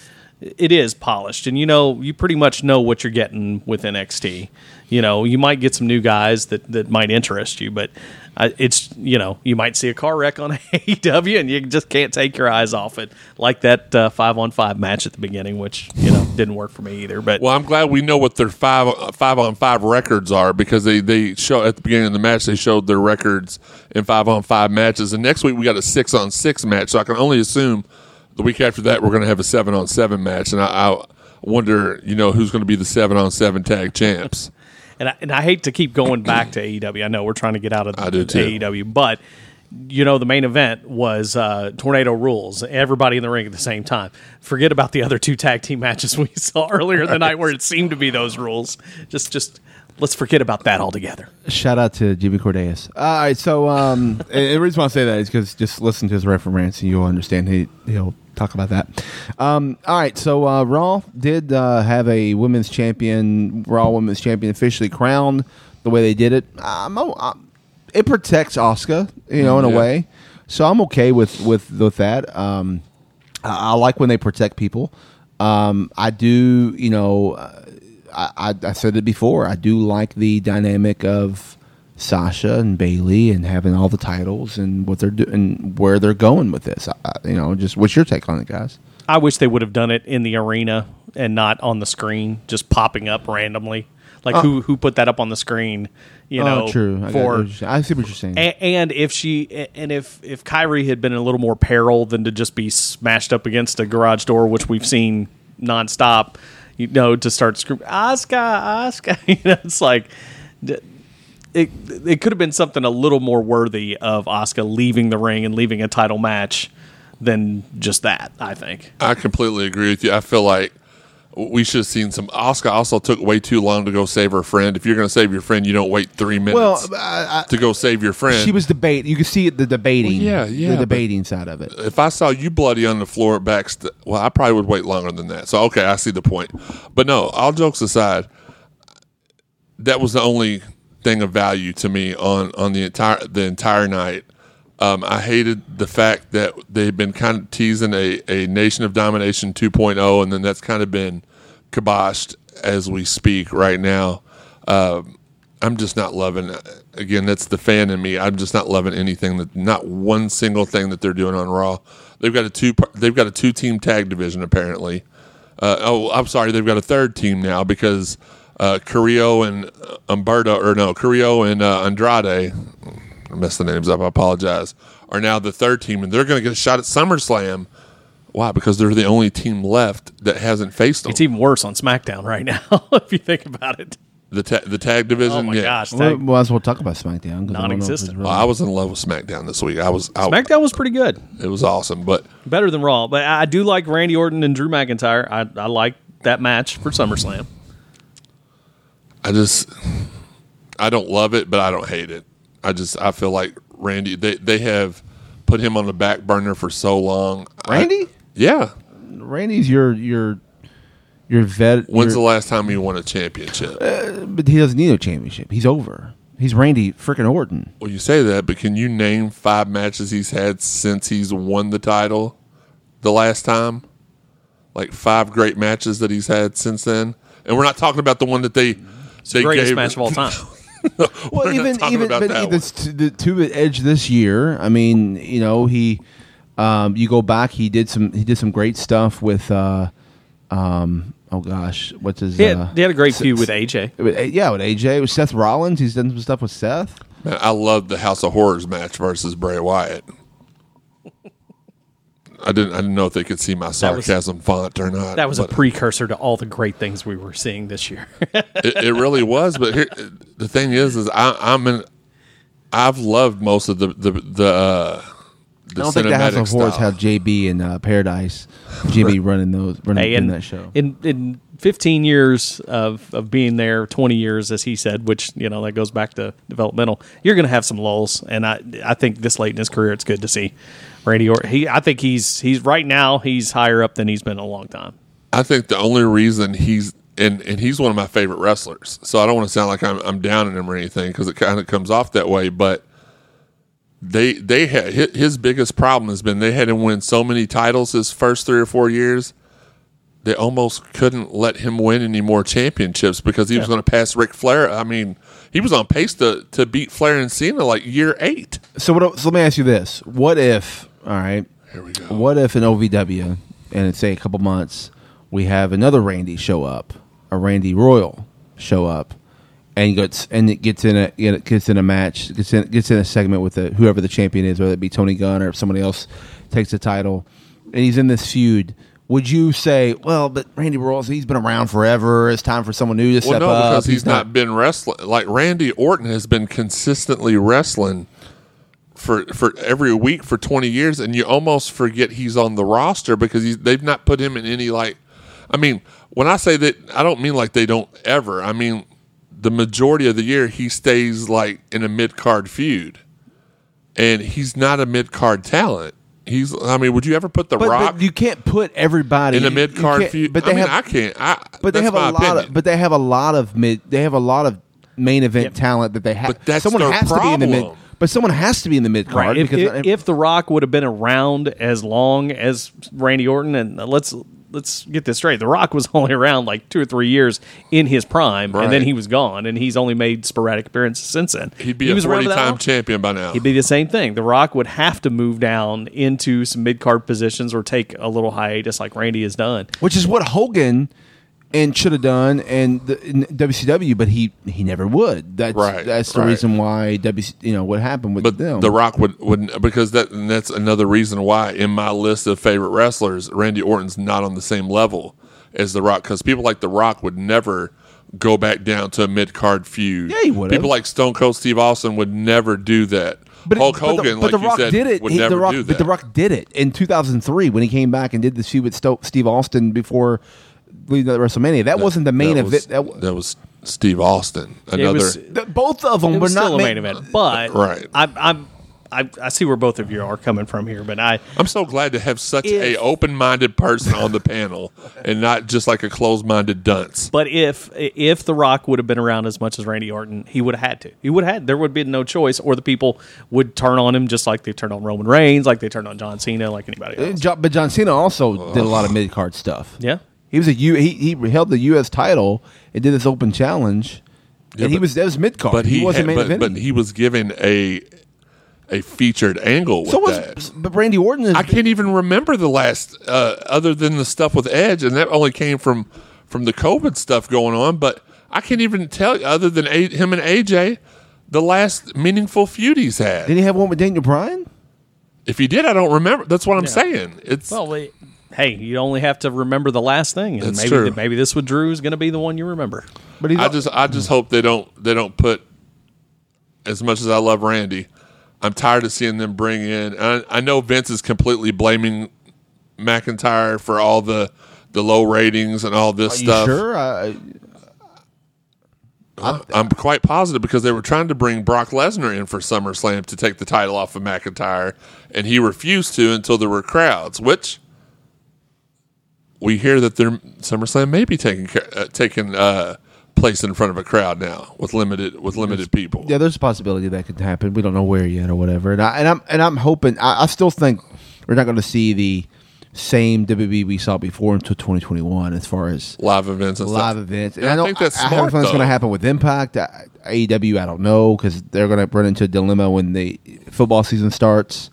it is polished and you know you pretty much know what you're getting with NXT. You know, you might get some new guys that that might interest you, but it's you know you might see a car wreck on AEW and you just can't take your eyes off it, like that five on five match at the beginning, which you know didn't work for me either. But Well, I'm glad we know what their five five on five records are because they they show at the beginning of the match they showed their records in five on five matches, and next week we got a six on six match. So I can only assume the week after that we're going to have a seven on seven match, and I, I wonder you know who's going to be the seven on seven tag champs. And I, and I hate to keep going back to AEW. I know we're trying to get out of I do too. AEW, but you know the main event was uh, Tornado Rules. Everybody in the ring at the same time. Forget about the other two tag team matches we saw earlier in the night where it seemed to be those rules. Just just let's forget about that altogether. Shout out to Jimmy Korderas. All right, so um, and the reason why I say that is because just listen to his reference and you'll understand. He he'll talk about that. Um, all right, so uh, Raw did uh, have a women's champion, Raw women's champion, officially crowned. The way they did it, I'm, I'm, it protects Asuka, you know, in a way. So I'm okay with with with that. Um, I, I like when they protect people. Um, I do, you know. Uh, I, I, I said it before. I do like the dynamic of Sasha and Bayley and having all the titles and what they're doing, where they're going with this. I, you know, just what's your take on it, guys? I wish they would have done it in the arena and not on the screen, just popping up randomly. Like uh. who who put that up on the screen? You oh, know, oh, true. I, for what you're saying. I see what you're saying. A- and if she and if if Kairi had been in a little more peril than to just be smashed up against a garage door, which we've seen nonstop, you know, to start screaming Asuka, Asuka, you know, it's like it. It could have been something a little more worthy of Oscar leaving the ring and leaving a title match than just that. I think. I completely agree with you. I feel like we should have seen some. Oscar also took way too long to go save her friend. If you're going to save your friend, you don't wait three minutes well, I, to go save your friend. She was debate. You can see the debating. Well, yeah, yeah, the debating side of it. if I saw you bloody on the floor at backst well, I probably would wait longer than that. So okay, I see the point. But no, all jokes aside, that was the only thing of value to me on on the entire the entire night. Um, I hated the fact that they've been kind of teasing a, a Nation of Domination 2.0, and then that's kind of been kiboshed as we speak right now. Um, I'm just not loving. Again, that's the fan in me. I'm just not loving anything that, not one single thing that they're doing on Raw. They've got a two. They've got a two team tag division apparently. Uh, oh, I'm sorry. They've got a third team now because uh, Carrillo and uh, Umberto, or no, Carrillo and uh, Andrade. I messed the names up. I apologize. Are now the third team, and they're going to get a shot at SummerSlam. Why? Because they're the only team left that hasn't faced them. It's even worse on SmackDown right now, if you think about it. the ta- the tag division. Oh my yeah. gosh, Well, tag- we might as well talk about SmackDown. 'cause I don't know if it's Non-existent. really- Well, I was in love with SmackDown this week. I was. I, SmackDown was pretty good. It was awesome, but better than Raw. But I I do like Randy Orton and Drew McIntyre. I, I like that match for SummerSlam. I just I don't love it, but I don't hate it. I just I feel like Randy they they have put him on the back burner for so long. I- Randy? yeah. Randy's your your your vet. When's your- the last time he won a championship? Uh, but he doesn't need a championship. He's over. He's Randy freaking Orton. well, you say that, but can you name five matches he's had since he's won the title? The last time, like five great matches that he's had since then, and we're not talking about the one that they they Greatest gave match of all time. Well, even even but the, to the to edge this year. I mean, you know, he um, you go back. He did some he did some great stuff with. Uh, um, oh gosh, what's his? He had, uh, he had a great feud with AJ. with yeah, with AJ, with Seth Rollins. He's done some stuff with Seth. Man, I love the House of Horrors match versus Bray Wyatt. I didn't. I didn't know if they could see my was- sarcasm font or not. That was a precursor to all the great things we were seeing this year. it, it really was. But here, the thing is, is I, I'm in. I've loved most of the the the. Uh, the I don't think the House cinematic of Horrors style. have JB and uh, Paradise, Jimmy running those running Hey, in in that show. In in 15 years of, of being there, 20 years as he said, which you know that goes back to developmental. You're going to have some lulls, and I I think this late in his career, it's good to see Randy Orton. He I think he's he's right now he's higher up than he's been in a long time. I think the only reason he's and and he's one of my favorite wrestlers. So I don't want to sound like I'm I'm downing him or anything because it kind of comes off that way. But they they had his biggest problem has been they had him win so many titles his first three or four years. They almost couldn't let him win any more championships because he was going to pass Ric Flair. I mean, he was on pace to to beat Flair and Cena like year eight. So what? So let me ask you this: What if? All right. Here we go. What if in OVW, and say a couple months, we have another Randy show up, a Randy Royal show up, and gets and it gets in a you know, gets in a match, gets in gets in a segment with the, whoever the champion is, whether it be Tony Gunn or if somebody else takes the title, and he's in this feud. Would you say, well, but Randy Royals, he's been around forever. It's time for someone new to Well, step no, up. because he's, not, been wrestling. Like Randy Orton has been consistently wrestling for for every week for twenty years, and you almost forget he's on the roster because he's, they've not put him in any like. I mean, when I say that, I don't mean like they don't ever. I mean the majority of the year he stays like in a mid card feud, and he's not a mid card talent. He's. I mean, would you ever put the But, Rock but you can't put everybody in a mid-card feud? But they I mean, have, I can't. I, But they have a my lot opinion. of. But they have a lot of mid. They have a lot of main event talent that they have. But that's someone their has to be in the mid. Problem. But someone has to be in the mid card If, because if, if The Rock would have been around as long as Randy Orton, and let's let's get this straight. The Rock was only around like two or three years in his prime, and then he was gone, and he's only made sporadic appearances since then. He'd be he a was forty time champion by now. He'd be the same thing. The Rock would have to move down into some mid card positions or take a little hiatus like Randy has done. which is what Hogan and should have done and the WCW, but he he never would. That's Right, that's the right. reason why WC, you know what happened with But them. The Rock would, would because that and that's another reason why in my list of favorite wrestlers, Randy Orton's not on the same level as The Rock because people like The Rock would never go back down to a mid card feud. Yeah, he would've. People like Stone Cold Steve Austin would never do that. But, Hulk but the- Hogan, but like the, you Rock said, did it. would He- never the Rock, do that. But the Rock did it in 2003 when he came back and did the feud with Sto- Steve Austin before WrestleMania. That, wasn't the main that event. Was, That, w- that was Steve Austin. It Another was, both of them it were was not still a main, main event, but Right. I, I'm. I, I see where both of you are coming from here, but I I'm so glad to have such If- a open minded person on the panel and not just like a closed minded dunce. But if if The Rock would have been around as much as Randy Orton, he would have had to. He would have had. There would have been no choice, or the people would turn on him just like they turned on Roman Reigns, like they turned on John Cena, like anybody Uh, else. But John Cena also did a lot of mid card stuff. Yeah. He was a U. He, he held the U.S. title and did this open challenge, and he but- was that was mid card. But he, wasn't had- main but, event. but he was given a a featured angle with so was that. but Randy Orton. Is, I can't even remember the last uh, other than the stuff with Edge, and that only came from from the COVID stuff going on. But I can't even tell you other than a, him and AJ the last meaningful feud he's had. Did he have one with Daniel Bryan? If he did, I don't remember. That's what I'm saying. It's Well, wait, hey, you only have to remember the last thing, and That's maybe true. maybe this with Drew is going to be the one you remember. But I just I just hope they don't they don't put as much as I love Randy. I'm tired of seeing them bring in. I, I know Vince is completely blaming McIntyre for all the the low ratings and all this Are you stuff. sure? I, I'm quite positive because they were trying to bring Brock Lesnar in for SummerSlam to take the title off of McIntyre, and he refused to until there were crowds. Which we hear that their SummerSlam may be taking uh, taking uh, place in front of a crowd now with limited with limited people. yeah, there's a possibility that could happen. We don't know where yet or whatever. And, I, and I'm and I'm hoping. I, I still think we're not going to see the same WWE we saw before until 2021 as far as Live events and live stuff. events. And I, don't- think that's I, smart. it's going to happen with Impact. I, AEW, I don't know because they're going to run into a dilemma when the football season starts.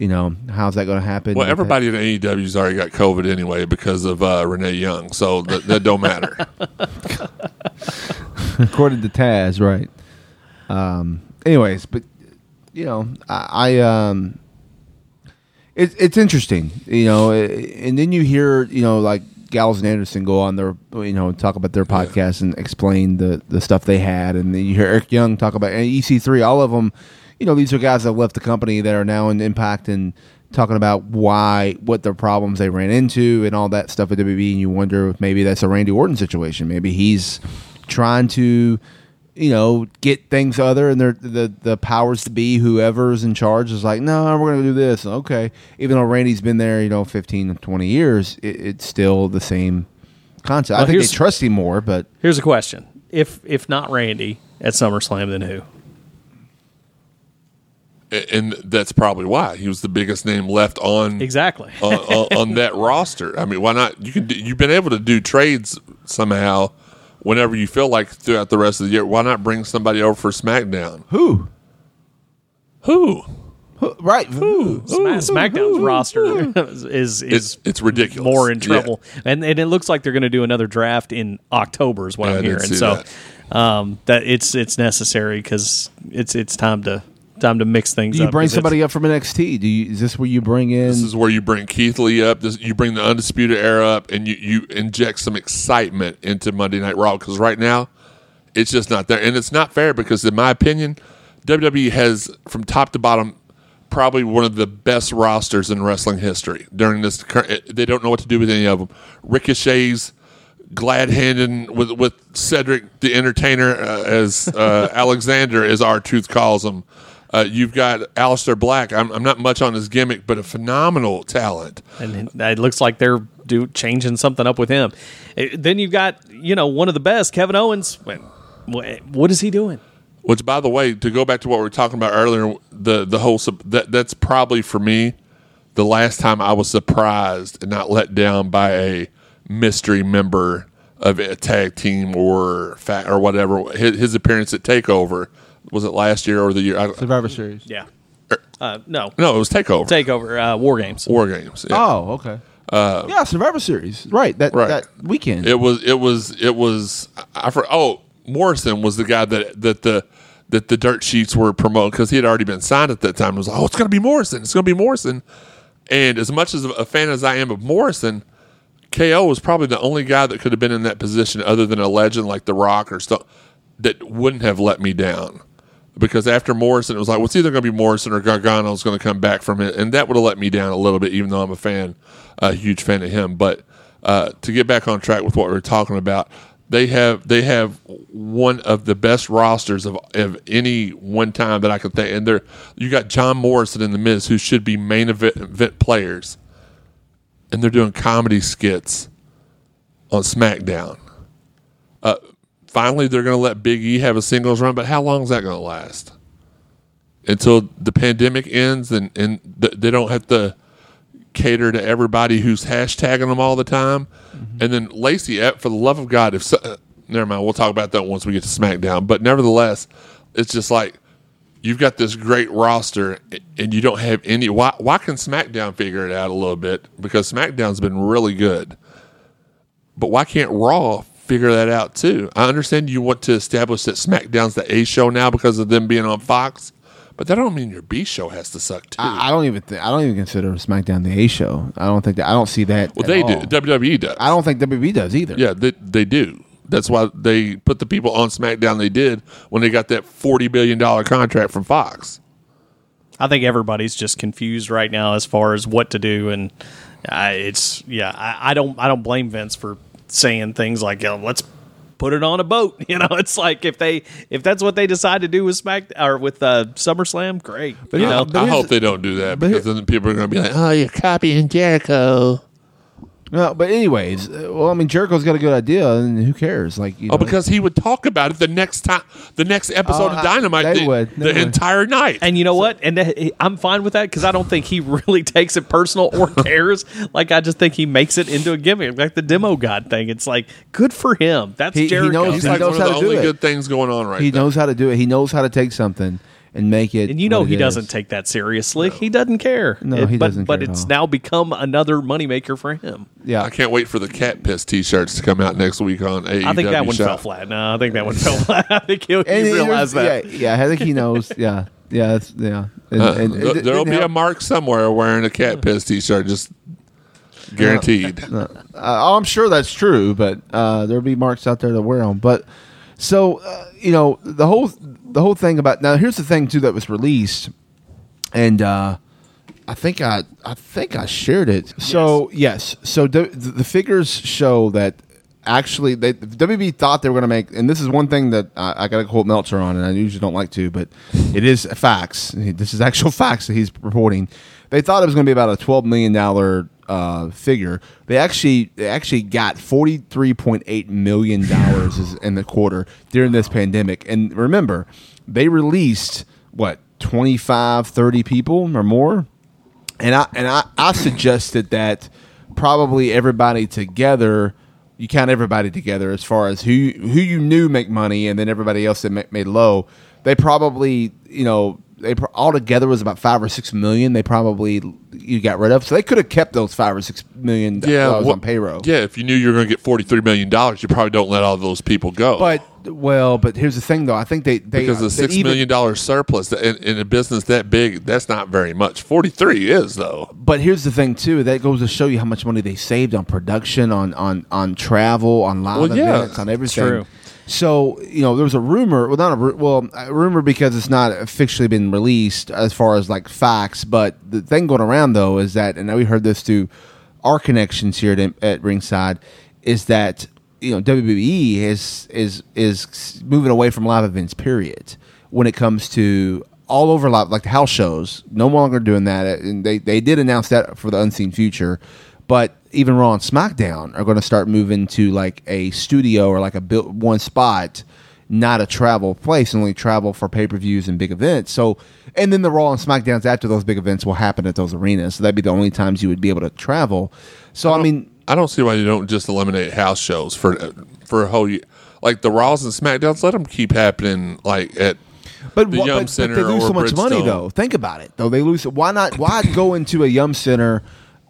You know, how's that going to happen? Well, everybody in AEW's already got COVID anyway because of uh, Renee Young, so that, that don't matter. according to Taz, right? Um. Anyways, but you know, I, I um, it's it's interesting, you know, and then you hear you know like Gallows and Anderson go on their you know talk about their podcast and explain the the stuff they had, and then you hear Eric Young talk about and EC3, all of them. You know, these are guys that left the company that are now in Impact and talking about why, what their problems they ran into, and all that stuff at WWE. And you wonder if maybe that's a Randy Orton situation. Maybe he's trying to, you know, get things other, and the the powers to be, whoever's in charge, is like, no, we're going to do this. Okay, even though Randy's been there, you know, 15, 20 years, it, it's still the same concept. Well, I think they trust him more, but Here's a question: If if not Randy at SummerSlam, then who? A- and that's probably why he was the biggest name left on Exactly. on, on, on that roster. I mean, why not? You can do, you've been able to do trades somehow whenever you feel like throughout the rest of the year. Why not bring somebody over for SmackDown? who? Who? Who- Right. Who? Sma- SmackDown's roster is is, It's it's ridiculous. more in Yeah. trouble, and and it looks like they're going to do another draft in October, is what Yeah, I I'm hearing. So that. um, that it's it's necessary because it's it's time to time to mix things. Do you up, bring 'cause it's- somebody up from NXT? Do you? Is this where you bring in? This is where you bring Keith Lee up. This, you bring the Undisputed Era up, and you, you inject some excitement into Monday Night Raw. Because right now, it's just not there, and it's not fair. Because in my opinion, WWE has from top to bottom probably one of the best rosters in wrestling history. During this, they don't know what to do with any of them. Ricochet's glad handing with with Cedric the Entertainer uh, as uh, Alexander, as R-Truth calls him. Uh, you've got Aleister Black. I'm, I'm not much on his gimmick, but a phenomenal talent. and it looks like they're do changing something up with him. Eh, Then you've got you know one of the best, Kevin Owens. What, what is he doing? Which, by the way, to go back to what we were talking about earlier, the the whole sub- that that's probably for me the last time I was surprised and not let down by a mystery member of a tag team or fa- or whatever. His, his appearance at Takeover was it last year or the year? I, Survivor Series. Yeah. Uh, no. no, it was Takeover. Takeover. Uh, War Games. War Games. Yeah. Oh, okay. yeah, Survivor Series. Right. That Right. that weekend. It was. It was. It was. I for, oh Morrison was the guy that that the that the dirt sheets were promoting because he had already been signed at that time. It was like, oh, it's going to be Morrison. It's going to be Morrison. And as much as a fan as I am of Morrison, KO was probably the only guy that could have been in that position other than a legend like The Rock or stuff that wouldn't have let me down. Because after Morrison, it was like, well, it's either going to be Morrison or Gargano's going to come back from it. And that would have let me down a little bit, even though I'm a fan, a huge fan of him. But uh, to get back on track with what we are talking about, they have they have one of the best rosters of, of any one time that I could think. And they're you got John Morrison in the Miz, who should be main event, event players, and they're doing comedy skits on SmackDown. Uh, finally, they're going to let Big E have a singles run, but how long is that going to last? Until the pandemic ends and, and th- they don't have to cater to everybody who's hashtagging them all the time. And then Lacey, eh, for the love of God, if so, uh, never mind, we'll talk about that once we get to SmackDown. But nevertheless, it's just like you've got this great roster and you don't have any. Why, why can SmackDown figure it out a little bit? Because SmackDown's been really good. But why can't Raw figure that out too? I understand you want to establish that SmackDown's the A show now because of them being on Fox. But that don't mean your B show has to suck too. I, I don't even think I don't even consider SmackDown the A show. I don't think that I don't see that. well, at they all. do. WWE does. I don't think WWE does either. Yeah, they, they do. That's why they put the people on SmackDown they did when they got that forty billion dollar contract from Fox. I think everybody's just confused right now as far as what to do, and I, it's yeah. I, I don't I don't blame Vince for saying things like "Yo, "Let's put it on a boat." You know, it's like if they if that's what they decide to do with Smack or with uh, SummerSlam, great. But you know, I here's hope they don't do that because then people are going to be like, "Oh, you're copying Jericho." No, but anyways, uh, well, I mean, Jericho's got a good idea, and who cares? Like, you Oh, know, because he would talk about it the next time, the next episode Oh, of Dynamite, they the, would. They the would. entire night. And you know what? And that- I'm fine with that because I don't think he really takes it personal or cares. like I just think he makes it into a gimmick, like the demo god thing. It's like good for him. That's He- he Jericho. knows- He's he like knows one of how the to do only it. good things going on right he now. knows how to do it. He knows how to take something and make it. and you know what he it doesn't is. take that seriously. He doesn't care. No, It- he but, doesn't But care at it's all. now become another moneymaker for him. Yeah, I can't wait for the cat piss T-shirts to come out next week on AEW. I think that one Shop. fell flat. No, I think that one fell flat. I think he, he he- realized that. Yeah, yeah, I think he knows. Yeah, yeah, it's, yeah. And, Uh, and it th- there'll be a mark somewhere wearing a cat piss T-shirt, just guaranteed. Uh, I'm sure that's true, but uh, there'll be marks out there that wear them. But so uh, you know the whole the whole thing about now. Here's the thing too that was released, and uh, I think I I think I shared it. So yes, so the, the figures show that actually they WB thought they were going to make, and this is one thing that I, I got to quote Meltzer on, and I usually don't like to, but it is facts. This is actual facts that he's reporting. They thought it was going to be about a twelve million dollar uh, figure. They actually they actually got forty three point eight million dollars in the quarter during this pandemic. And remember, they released what 25, 30 people or more and I and I, I suggested that probably everybody together, you count everybody together as far as who who you knew make money, and then everybody else that made low. They probably you know they pro- all together was about five or six million. They probably you got rid of, so they could have kept those five or six million Yeah, dollars wha- on payroll. Yeah, if you knew you were going to get forty three million dollars, you probably don't let all those people go. But well, but here's the thing though. I think they they because uh, the they six even- million dollar surplus in, in a business that big, that's not very much. Forty three is though. But here's the thing too. That goes to show you how much money they saved on production, on on on travel, on live Well, yeah, events, on everything. true. So you know, there was a rumor. Well, not a well, a rumor because it's not officially been released as far as like facts. But the thing going around though is that, and now we heard this through our connections here at, at ringside, is that you know WWE is is is moving away from live events. Period. When it comes to all over live, like the house shows, no longer doing that. And they they did announce that for the unseen future. But even Raw and SmackDown are going to start moving to like a studio or like a built one spot not a travel place, and only travel for pay per views and big events. So, and then the Raw and SmackDowns after those big events will happen at those arenas. So that'd be the only times you would be able to travel. So I mean, I don't see why you don't just eliminate house shows for for a whole year. Like the Raws and Smackdowns, let them keep happening. Like at But, the Yum but, but Center they lose or so much money though. Think about it though. They lose. Why not? Why go into a Yum Center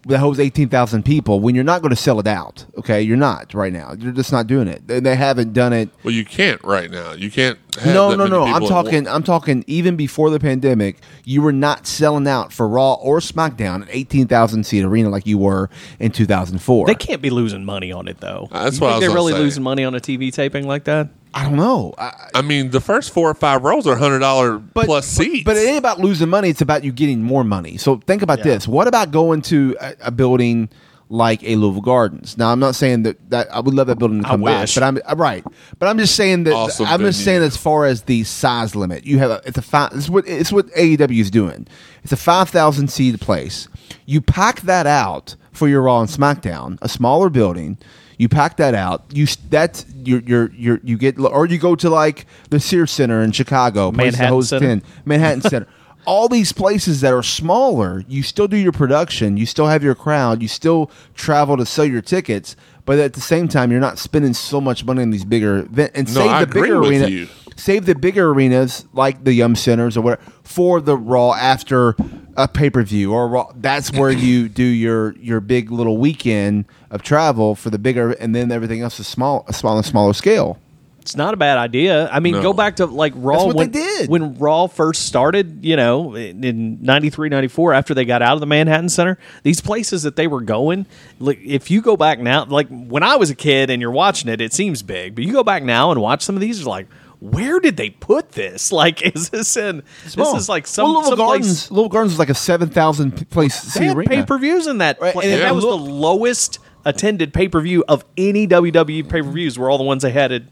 that holds eighteen thousand people when you're not going to sell it out? Okay, you're not right now. You're just not doing it. They, they haven't done it. Well, you can't right now. You can't. Have No, that no, many no. I'm talking. I'm talking. Even before the pandemic, you were not selling out for Raw or SmackDown an eighteen thousand seat arena like you were in two thousand four. They can't be losing money on it though. That's You what I was they're really say. losing money on a TV taping like that. I don't know. I, I mean, the first four or five rows are hundred dollar plus seats. But, but it ain't about losing money. It's about you getting more money. So think about Yeah. this. What about going to a, a building like a Louisville Gardens? Now, I'm not saying that, that I would love that building to I come back, but I'm I'm right. But I'm just saying that Awesome I'm just saying as far as the size limit, you have a, it's a five. It's what it's what AEW is doing. It's a five thousand seat place. You pack that out for your Raw and SmackDown, a smaller building. You pack that out. You s- that's you're you're you're you get or you go to like the Sears Center in Chicago, Manhattan hosts Center. 10 Manhattan Center. All these places that are smaller, you still do your production, you still have your crowd, you still travel to sell your tickets, but at the same time, you're not spending so much money on these bigger events. And No, save I the agree bigger with arena, you. Save the bigger arenas like the Yum Centers or whatever for the Raw after a pay per view or Raw. That's where you do your your big little weekend of travel for the bigger, and then everything else is small, a smaller, smaller scale. It's not a bad idea. I mean, No. go back to like Raw what when, they did. when Raw first started, you know, in, in 93, 94, after they got out of the Manhattan Center. These places that they were going, like if you go back now, like when I was a kid and you're watching it, it seems big, but you go back now and watch some of these, you're like, where did they put this? Like, is this in? Small. This is like some well, some Gardens. Little Gardens is like a seven thousand place They had pay per views in that, Right, and that was the lowest attended pay per view of any WWE pay per views. Were all the ones they had at,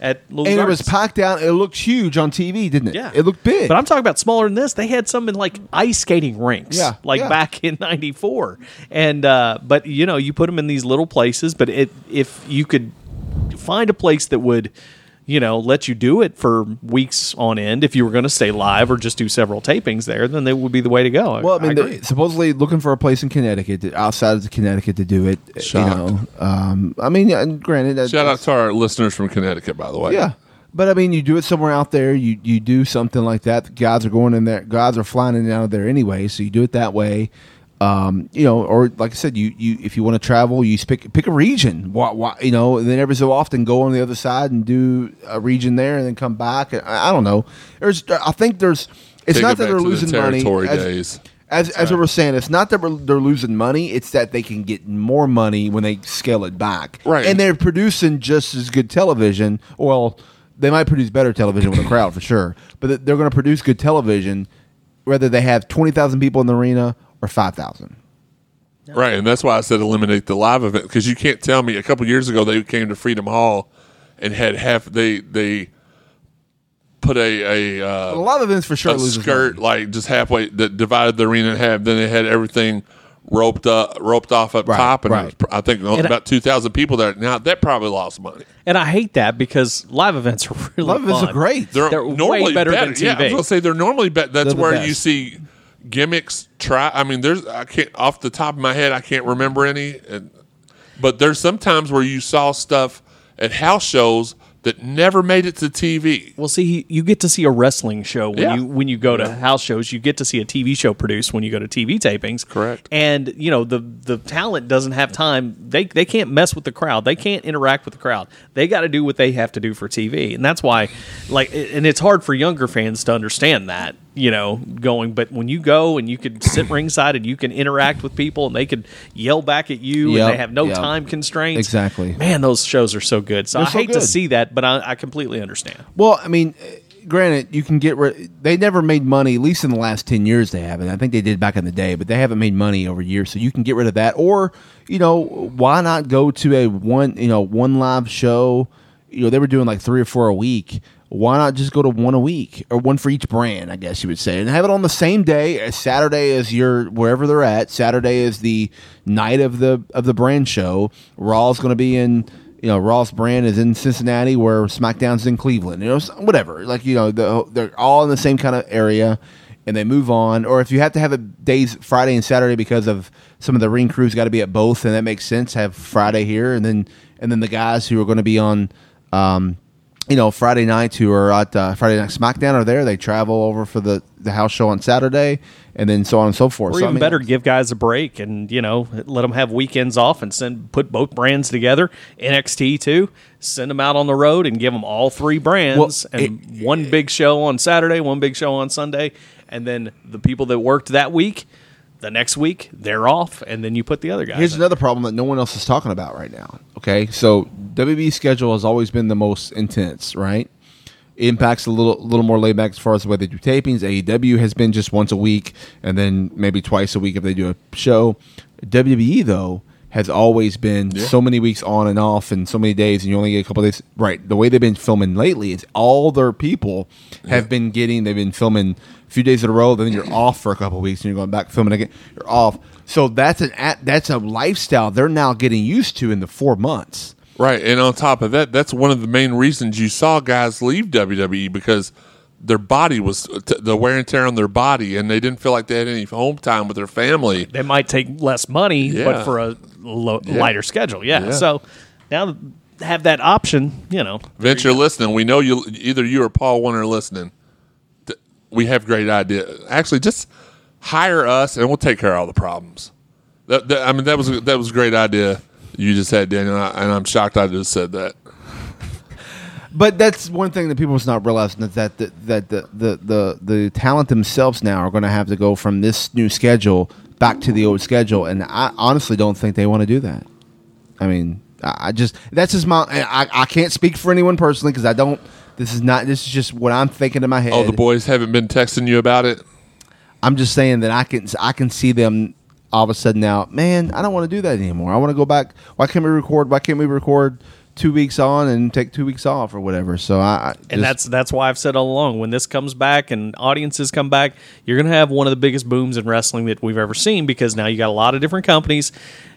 at Louisville and it was Gardens. packed out. It looked huge on TV, didn't it? Yeah, it looked big. But I'm talking about smaller than this. They had some in like ice skating rinks. Yeah, like yeah. back in '94. And uh, but you know, you put them in these little places. But it, if you could find a place that would, you know, let you do it for weeks on end, if you were going to stay live or just do several tapings there, then that would be the way to go. well, I mean, agree. they're supposedly looking for a place in Connecticut, to- outside of Connecticut, to do it. Shocked. You know, um, I mean, and granted, that- Shout out to our listeners from Connecticut, by the way. Yeah. But I mean, you do it somewhere out there. You you do something like that. The guys are going in there. Guys are flying in and out of there anyway. So you do it that way. Um, you know, or like I said, you, you if you want to travel, you pick pick a region. Why, why, you know, and then every so often go on the other side and do a region there, and then come back. I, I don't know. There's, I think there's. It's Take not it that they're to the losing money. as- as as we were saying, it's not that we're- they're losing money; it's that they can get more money when they scale it back. Right. and they're producing just as good television. Well, they might produce better television with a crowd for sure, but they're going to produce good television whether they have twenty thousand people in the arena or five thousand. Right, and that's why I said eliminate the live event because you can't tell me. A couple years ago, they came to Freedom Hall and had half. They they put a a, uh, A lot of events for sure a loses skirt money. like just halfway that divided the arena in half. Then they had everything roped up, roped off up Right, top, and right. was I think I- about two thousand people there. Now that probably lost money. and I hate that because live events are really Live events are great. They're, They're way normally better than Yeah, I was gonna say they're normally better. That's They're the where best. you see gimmicks. Try. I mean, there's I can't off the top of my head. I can't remember any. And, but there's sometimes where you saw stuff at house shows that never made it to TV. Well, see, you get to see a wrestling show when Yeah. you when you go to house shows. You get to see a TV show produced when you go to TV tapings. Correct. And you know the the talent doesn't have time. They they can't mess with the crowd. They can't interact with the crowd. They got to do what they have to do for TV, and that's why, like, and it's hard for younger fans to understand that. You know, going, but when you go and you can sit ringside and you can interact with people and they can yell back at you Yep, and they have no yep. time constraints. Exactly. Man, those shows are so good. So They're I so hate to see that, but I, I completely understand. Well, I mean, granted, you can get rid. They never made money, at least in the last ten years. They haven't. I think they did back in the day, but they haven't made money over years. So you can get rid of that, or you know, why not go to a one, you know, one live show? You know, they were doing like three or four a week. Why not just go to one a week or one for each brand? I guess you would say, and have it on the same day. As Saturday is your wherever they're at. Saturday is the night of the of the brand show. Raw is going to be in you know, Raw's brand is in Cincinnati, where SmackDown's in Cleveland. You know, whatever. Like you know, the, they're all in the same kind of area, and they move on. Or if you have to have a days Friday and Saturday because of some of the ring crews got to be at both, and that makes sense. Have Friday here, and then and then the guys who are going to be on. Um, you know, Friday nights who are at uh, Friday Night SmackDown are there. They travel over for the, the house show on Saturday, and then so on and so forth. Or So, I even mean, better, give guys a break and you know let them have weekends off and send put both brands together. NXT too, send them out on the road and give them all three brands Well, and one big show on Saturday, one big show on Sunday, and then the people that worked that week, the next week they're off, and then you put the other guys. Here's in. another problem that no one else is talking about right now. Okay, so WB's schedule has always been the most intense, right? Impact's a little little more laid back as far as the way they do tapings. AEW has been just once a week, and then maybe twice a week if they do a show. WWE though has always been so many weeks on and off, and so many days, and you only get a couple days. Right, the way they've been filming lately is all their people have been getting. They've been filming a few days in a row, then you're off for a couple weeks, and you're going back filming again. You're off. So that's an that's a lifestyle they're now getting used to in the four months. Right, and on top of that, that's one of the main reasons you saw guys leave WWE because their body was t- the wear and tear on their body, and they didn't feel like they had any home time with their family. they might take less money, Yeah. but for a lo- Yeah. lighter schedule. Yeah. Yeah. So now have that option. You know, Vince, you're listening. We know you. Either you or Paul One are listening. We have great idea. Actually, just hire us, and we'll take care of all the problems. That, that- I mean, that was a- that was a great idea you just had, Daniel, and, I, and I'm shocked I just said that. But that's one thing that people must not realize is that the, that the, the, the, the talent themselves now are going to have to go from this new schedule back to the old schedule, and I honestly don't think they want to do that. I mean, I I just that's just my I, I can't speak for anyone personally because I don't. This is not. This is just what I'm thinking in my head. Oh, the boys haven't been texting you about it. I'm just saying that I can I can see them all of a sudden now. Man, I don't want to do that anymore. I want to go back. Why can't we record? Why can't we record two weeks on and take two weeks off or whatever? So I, I and that's that's why I've said all along when this comes back and audiences come back, you're going to have one of the biggest booms in wrestling that we've ever seen because now you got a lot of different companies,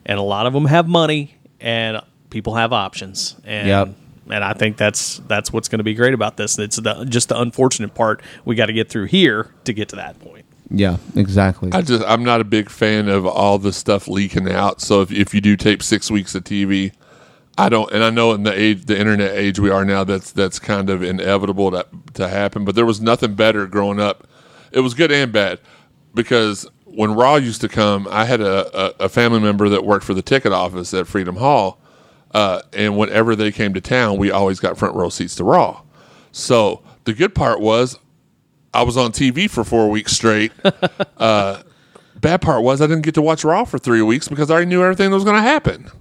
and a lot of them have money and people have options. And Yep. and I think that's that's what's going to be great about this. It's the just the unfortunate part we got to get through here to get to that point. yeah, exactly. I just I'm not a big fan of all the stuff leaking out. So if if you do tape six weeks of TV, I don't. And I know in the age, the internet age we are now, that's that's kind of inevitable to to happen. But there was nothing better growing up. It was good and bad because when Raw used to come, I had a, a, a family member that worked for the ticket office at Freedom Hall, uh, and whenever they came to town, we always got front row seats to Raw. So the good part was I was on TV for four weeks straight. uh, bad part was I didn't get to watch Raw for three weeks because I already knew everything that was going to happen.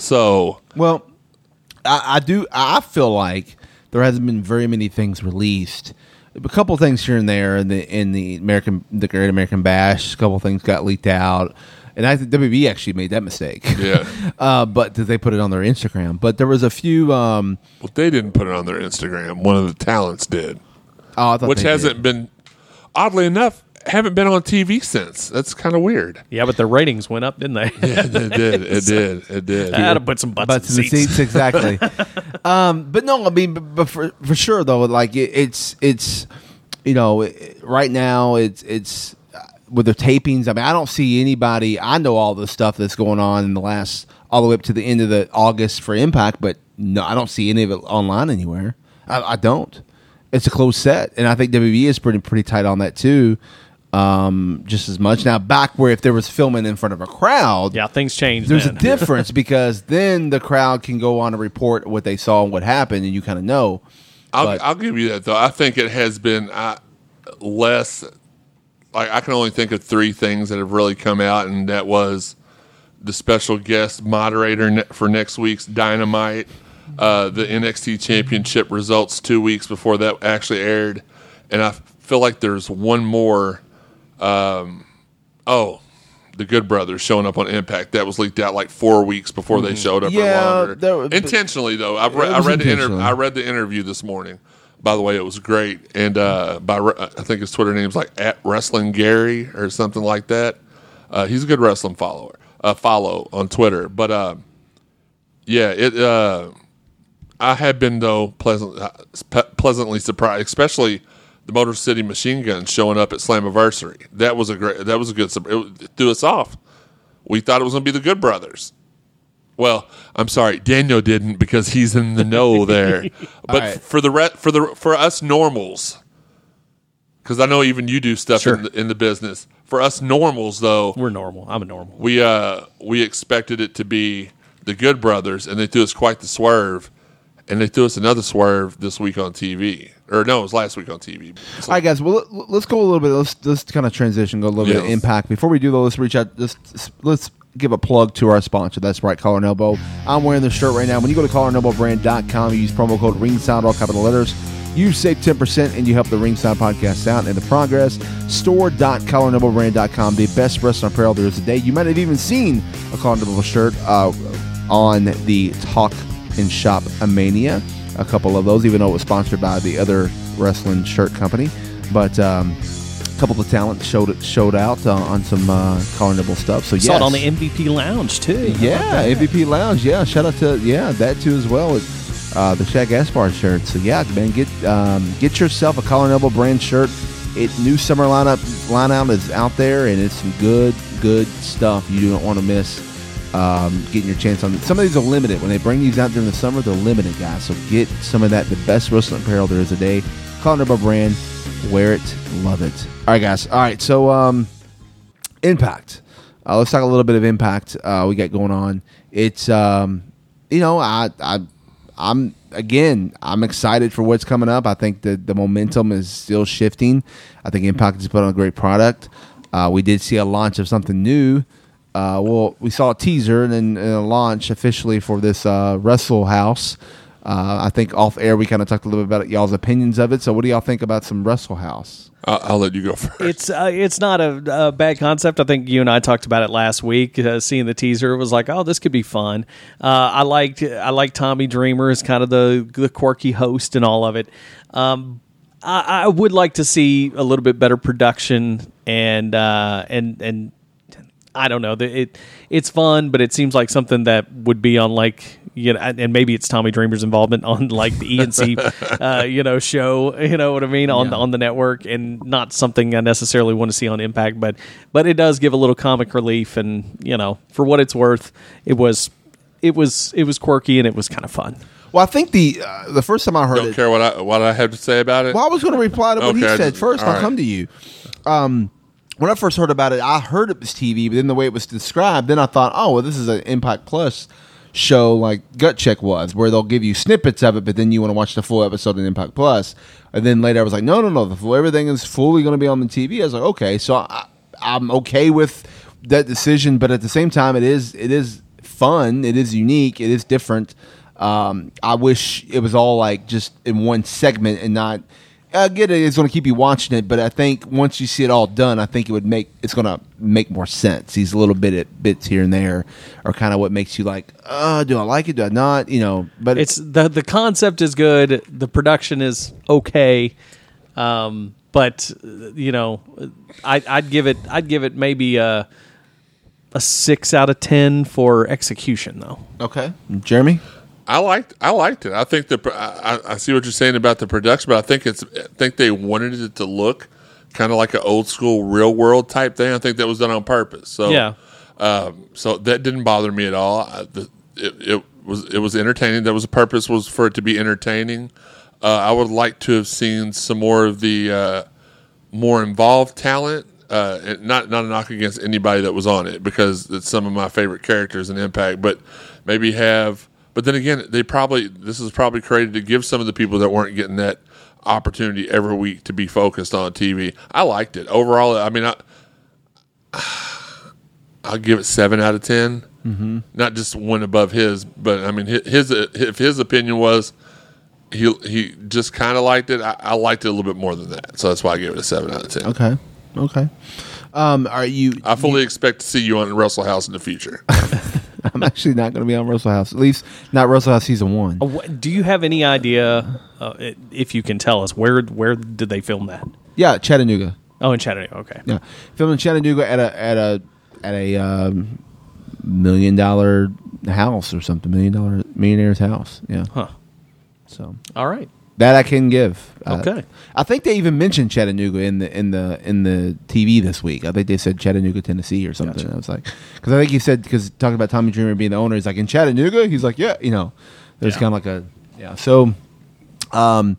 So Well, I, I do. I feel like there hasn't been very many things released. A couple things here and there in the in the American the Great American Bash. A couple things got leaked out, and I think WB actually made that mistake. yeah, uh, but did they put it on their Instagram? But there was a few. Um, well, they didn't put it on their Instagram. One of the talents did, oh, I thought which hasn't did. been, oddly enough, haven't been on TV since. That's kind of weird. Yeah, but the ratings went up, didn't they? Yeah, it did. It did. It did. I had to put some butts, butts in in the seats. seats, exactly. um, but no, I mean, but, but for for sure though, like it, it's it's you know it, right now it's it's uh, with the tapings. I mean, I don't see anybody. I know all the stuff that's going on in the last all the way up to the end of the August for Impact, but no, I don't see any of it online anywhere. I, I don't. It's a closed set, and I think WB is pretty pretty tight on that too. Um, just as much now. Back where if there was filming in front of a crowd, Yeah, things changed. there's then. a difference because then the crowd can go on and report what they saw and what happened, and you kind of know. I'll, But- I'll give you that though. I think it has been uh, less. Like I can only think of three things that have really come out, and that was the special guest moderator ne- for next week's Dynamite, uh, the NXT Championship results two weeks before that actually aired, and I feel like there's one more. Um, oh, the Good Brothers showing up on Impact that was leaked out like four weeks before they showed up. Mm-hmm. Yeah, or longer. there was- intentionally though. I, re- I read the inter- I read the interview this morning. By the way, it was great, and uh, by re- I think his Twitter name's like at Wrestling Gary or something like that. Uh, he's a good wrestling follower. Uh, follow on Twitter, but uh, yeah, it. Uh, I have been though pleasant, uh, pleasantly surprised, especially the Motor City Machine Guns showing up at Slammiversary. That was a great. That was a good. It, it threw us off. We thought it was going to be the Good Brothers. Well, I'm sorry, Daniel didn't because he's in the know there. but right. for the re- for the for us normals, because I know even you do stuff Sure. in, the, in the business. For us normals, though, We're normal. I'm a normal. we uh we expected it to be the Good Brothers, and they threw us quite the swerve, and they threw us another swerve this week on TV, or no, it was last week on TV. All right, guys. Well, let- let's go a little bit. Let's let's kind of transition. Go a little bit of impact. Before we do though, let's reach out. Let's let's give a plug to our sponsor. That's right, Collar and Elbow. I'm wearing this shirt right now. When you go to collarandelbowbrand.com, you use promo code Ringside, all capital letters. You save ten percent, and you help the Ringside podcast out. And the progress store.collarandelbowbrand.com, the best wrestling apparel there is today. You might have even seen a Collar and Elbow shirt uh, on the Talk and Shop Mania. A couple of those, even though it was sponsored by the other wrestling shirt company. But um, a couple of the talent showed showed out uh, on some uh, Elbow stuff. So Saw yes. it on the MVP Lounge too. Yeah, MVP Lounge. Yeah, shout out to yeah that too as well. It's, uh, the Shaq Aspar shirt. So yeah, man, get um, get yourself a Collar Elbow brand shirt. It new summer lineup lineup is out there, and it's some good good stuff. You don't want to miss. Um, getting your chance on. Some of these are limited. When they bring these out during the summer, they're limited, guys. So get some of that. The best wrestling apparel there is today. day. Collar and brand. Wear it, love it. All right, guys. All right, so um, Impact. Uh, let's talk a little bit of Impact. Uh, we got going on. It's um, you know, I I I'm again, I'm excited for what's coming up. I think the the momentum is still shifting. I think Impact has put on a great product. Uh, we did see a launch of something new. Uh, well, we saw a teaser and then and a launch officially for this uh, Wrestle House. Uh, I think off air we kind of talked a little bit about y'all's opinions of it. So, what do y'all think about some Wrestle House? I'll, I'll let you go first. It's uh, it's not a, a bad concept. I think you and I talked about it last week. Uh, seeing the teaser, it was like, oh, this could be fun. Uh, I liked I like Tommy Dreamer as kind of the the quirky host and all of it. Um, I, I would like to see a little bit better production and uh, and and I don't know. It it's fun, but it seems like something that would be on like you know, and maybe it's Tommy Dreamer's involvement on like the ENC, uh, you know, show. You know what I mean on Yeah. on the network, and not something I necessarily want to see on Impact, but but it does give a little comic relief, and you know, for what it's worth, it was it was it was quirky and it was kind of fun. Well, I think the uh, the first time I heard Don't it, care what I what I have to say about it. Well, I was going to reply to what he Okay, I said just- first. I'll right. come to you. Um, when I first heard about it, I heard it was TV, but then the way it was described, then I thought, oh, well, this is an Impact Plus show like Gut Check was, where they'll give you snippets of it, but then you want to watch the full episode in Impact Plus. And then later I was like, no, no, no, the full, everything is fully going to be on the TV. I was like, okay, so I, I'm okay with that decision, but at the same time, it is it is fun, it is unique, it is different. Um, I wish it was all like just in one segment and not. I get it; it's going to keep you watching it, but I think once you see it all done, I think it would make it's going to make more sense. These little bit bits here and there are kind of what makes you like, uh, do I like it? Do I not? You know, but It's the the concept is good, the production is okay, um, but you know, I, I'd give it I'd give it maybe a a six out of ten for execution though. okay. Jeremy, I liked I liked it. I think the I, I- see what you're saying about the production, but I think it's I think they wanted it to look kind of like an old school real world type thing. I think that was done on purpose. So Yeah. um, so that didn't bother me at all. I, the, it, it was it was entertaining. That was the purpose was for it to be entertaining. Uh, I would like to have seen some more of the uh, more involved talent. Uh, and not not a knock against anybody that was on it because it's some of my favorite characters in Impact, but maybe have. But then again, they probably this is probably created to give some of the people that weren't getting that opportunity every week to be focused on TV. I liked it overall. I mean, I I'll give it seven out of 10 Mm-hmm. Not just one above his, but I mean his, his if his opinion was he he just kind of liked it. I, I liked it a little bit more than that, so that's why I gave it a seven out of ten. okay, okay. Um, are you? I fully expect to see you on Wrestle House in the future. I'm actually not going to be on Wrestle House. At least not Wrestle House season one. Uh, wh- Do you have any idea, uh, i- if you can tell us, where where did they film that? Yeah, Chattanooga. Oh, in Chattanooga. Okay. Yeah, filmed in Chattanooga at a at a at a um, million dollar house or something. Million dollar millionaire's house. Yeah. Huh. So All right. That I can give. Uh, Okay. I think they even mentioned Chattanooga in the in the in the TV this week. I think they said Chattanooga, Tennessee, or something. Gotcha. I was like, because I think he said because talking about Tommy Dreamer being the owner, he's like in Chattanooga. He's like, yeah, you know, there's Yeah. kind of like a yeah. So, um,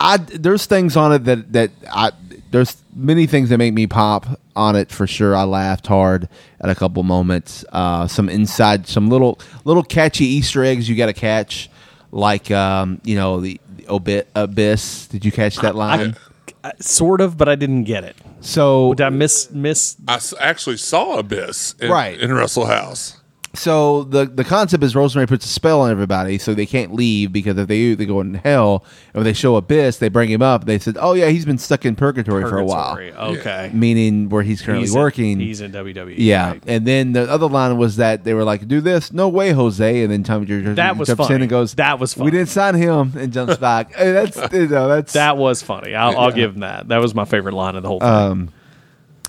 I there's things on it that that I there's many things that make me pop on it for sure. I laughed hard at a couple moments. Uh, some inside, some little little catchy Easter eggs you got to catch, like um, you know the obi- abyss. Did you catch that line? Uh, Sort of, but I didn't get it. so Did I miss miss? I s- actually saw Abyss in, Right. in Wrestle House. So the the concept is Rosemary puts a spell on everybody, so they can't leave because if they do, they go in hell. And when they show Abyss, they bring him up. They said, "Oh yeah, he's been stuck in purgatory, for a while," Okay. meaning where he's currently He's in- working. he's in WWE. yeah, right. and then the other line was that they were like, "Do this, no way, Jose." And then Tommy Dreamer That was jumps in and goes, That was We funny. didn't sign him," and jumps back. Hey, that's you know, that's That was funny. I'll, I'll give him that. That was my favorite line of the whole thing. Um,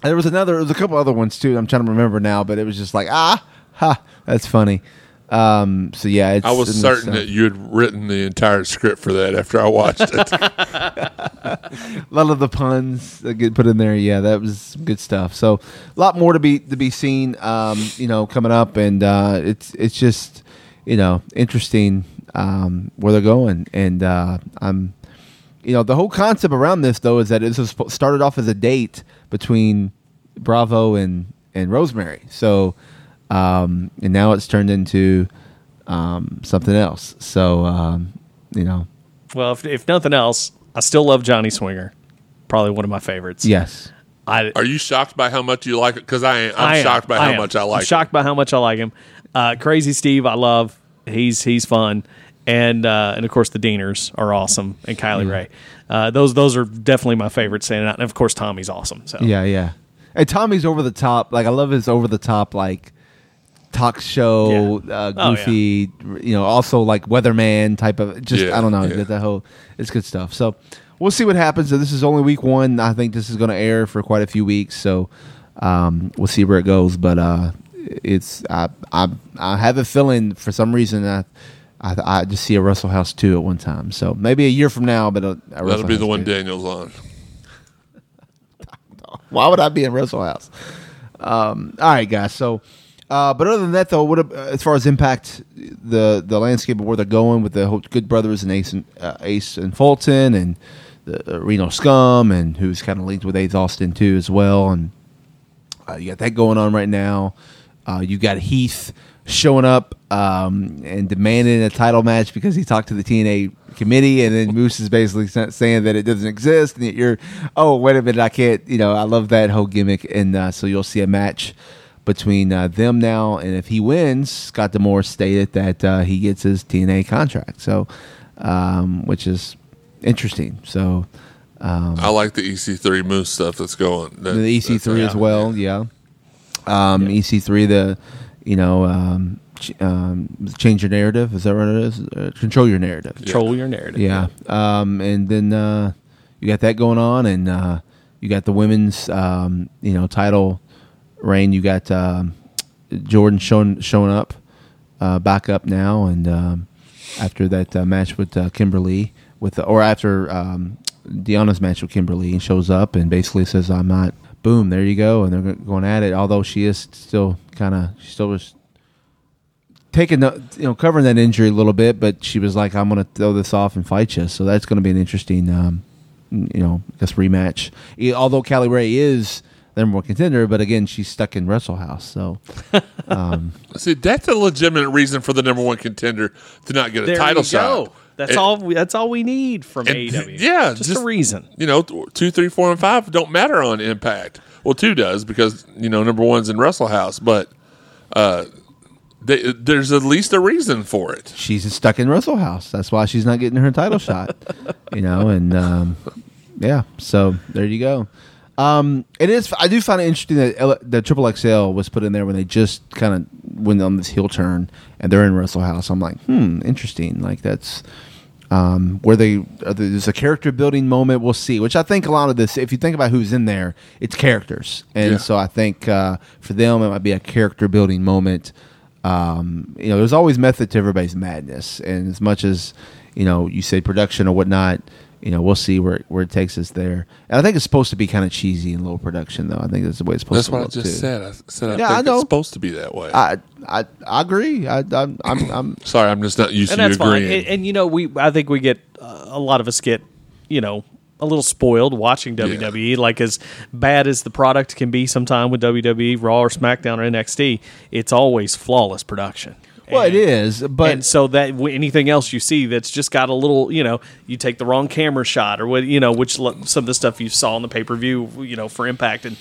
There was another. There was a couple other ones too. I'm trying to remember now, but it was just like ah, ha, that's funny. Um, so yeah, it's, I was certain that you had written the entire script for that after I watched it. a lot of the puns that get put in there. Yeah, that was good stuff. So a lot more to be to be seen. Um, you know, coming up, and uh, it's it's just you know interesting um, where they're going, and uh, I'm you know the whole concept around this though is that this was started off as a date between Bravo and and Rosemary. So um, and now it's turned into um, something else. So um, you know, well, if, if nothing else, I still love Johnny Swinger. Probably one of my favorites. yes. I, Are you shocked by how much you like it? Because I am. I'm I am. shocked by I how am. much I like I'm shocked by how much I like him. Uh, Crazy Steve, I love. He's he's fun, and uh, and of course the Deaners are awesome, and Kylie Rae. Uh, those those are definitely my favorites standing out, and of course Tommy's awesome. So Yeah, yeah. And Tommy's over the top. Like I love his over the top like talk show, Yeah. uh, Oh, goofy. You know, also like weatherman type of. Just Yeah, I don't know. yeah. That whole it's good stuff. So we'll see what happens. So this is only week one. I think this is going to air for quite a few weeks. So um, we'll see where it goes. But uh, it's I, I I have a feeling for some reason I. I, I just see a Wrestle House two at one time, so maybe a year from now. But a, a That'll Wrestle be the one 2. Daniel's on. Why would I be in Wrestle House? Um, all right, guys. So, uh, but other than that, though, what ab- as far as impact the the landscape of where they're going with the Good Brothers and Ace and uh, Ace and Fulton and the uh, Reno Scum and who's kind of linked with Ace Austin too as well, and uh, you got that going on right now. Uh, you got Heath showing up um, and demanding a title match because he talked to the TNA committee, and then Moose is basically saying that it doesn't exist, and that you're, oh, wait a minute, I can't, you know, I love that whole gimmick, and uh, so you'll see a match between uh, them now, and if he wins, Scott D'Amore stated that uh, he gets his TNA contract, so um, which is interesting. So I like the EC3 Moose stuff that's going. That, the EC3 as well. Yeah. Um, EC3, the you know, um, ch- um, change your narrative. Is that what it is? Uh, control your narrative. control your narrative. Yeah. Um, and then uh, you got that going on, and uh, you got the women's um, you know title reign. You got um, Jordan showing showing up uh, back up now, and um, after that uh, match with uh, Kimberly, with or after um, Deonna's match with Kimberly, he shows up and basically says, "I'm not." Boom, there you go, and they're going at it. Although she is still kind of, she still was taking the, you know covering that injury a little bit, but she was like, "I'm going to throw this off and fight you." So that's going to be an interesting, um, you know, I guess rematch. Although Kylie Rae is number one contender, but again, she's stuck in Wrestle House. So See, that's a legitimate reason for the number one contender to not get a There title you go. shot. That's And- all. We, that's all we need from and- AEW. yeah, just, just- a reason. You know, th- two, three, four, and five don't matter on Impact. Well, two does because you know number one's in Wrestle House, but uh, they, there's at least a reason for it. she's stuck in Wrestle House. That's why she's not getting her title shot. You know, and um, yeah, so there you go. Um, it is. I do find it interesting that L- the Triple XL was put in there when they just kind of went on this heel turn, and they're in Wrestle House. I'm like, hmm, interesting. Like that's um, where they there's a character building moment. We'll see. Which I think a lot of this, if you think about who's in there, it's characters, and Yeah. so I think uh, for them it might be a character building moment. Um, you know, there's always method to everybody's madness, and as much as you know, you say production or whatnot. You know, we'll see where where it takes us there. And I think it's supposed to be kind of cheesy and low production, though. I think that's the way it's supposed to be. That's to what I just too. said. I said I Yeah, I think know. it's supposed to be that way. I I I agree. I, I'm I'm, I'm Sorry, I'm just not used and to you that's fine. agreeing. And, and, you know, we I think we get uh, a lot of us get you know a little spoiled watching WWE. Like as bad as the product can be, sometime with WWE, Raw or SmackDown or NXT, it's always flawless production. Well, it And- is, but and so that anything else you see that's just got a little, you know, you take the wrong camera shot or what, you know, which some of the stuff you saw on the pay per view, you know, for Impact, and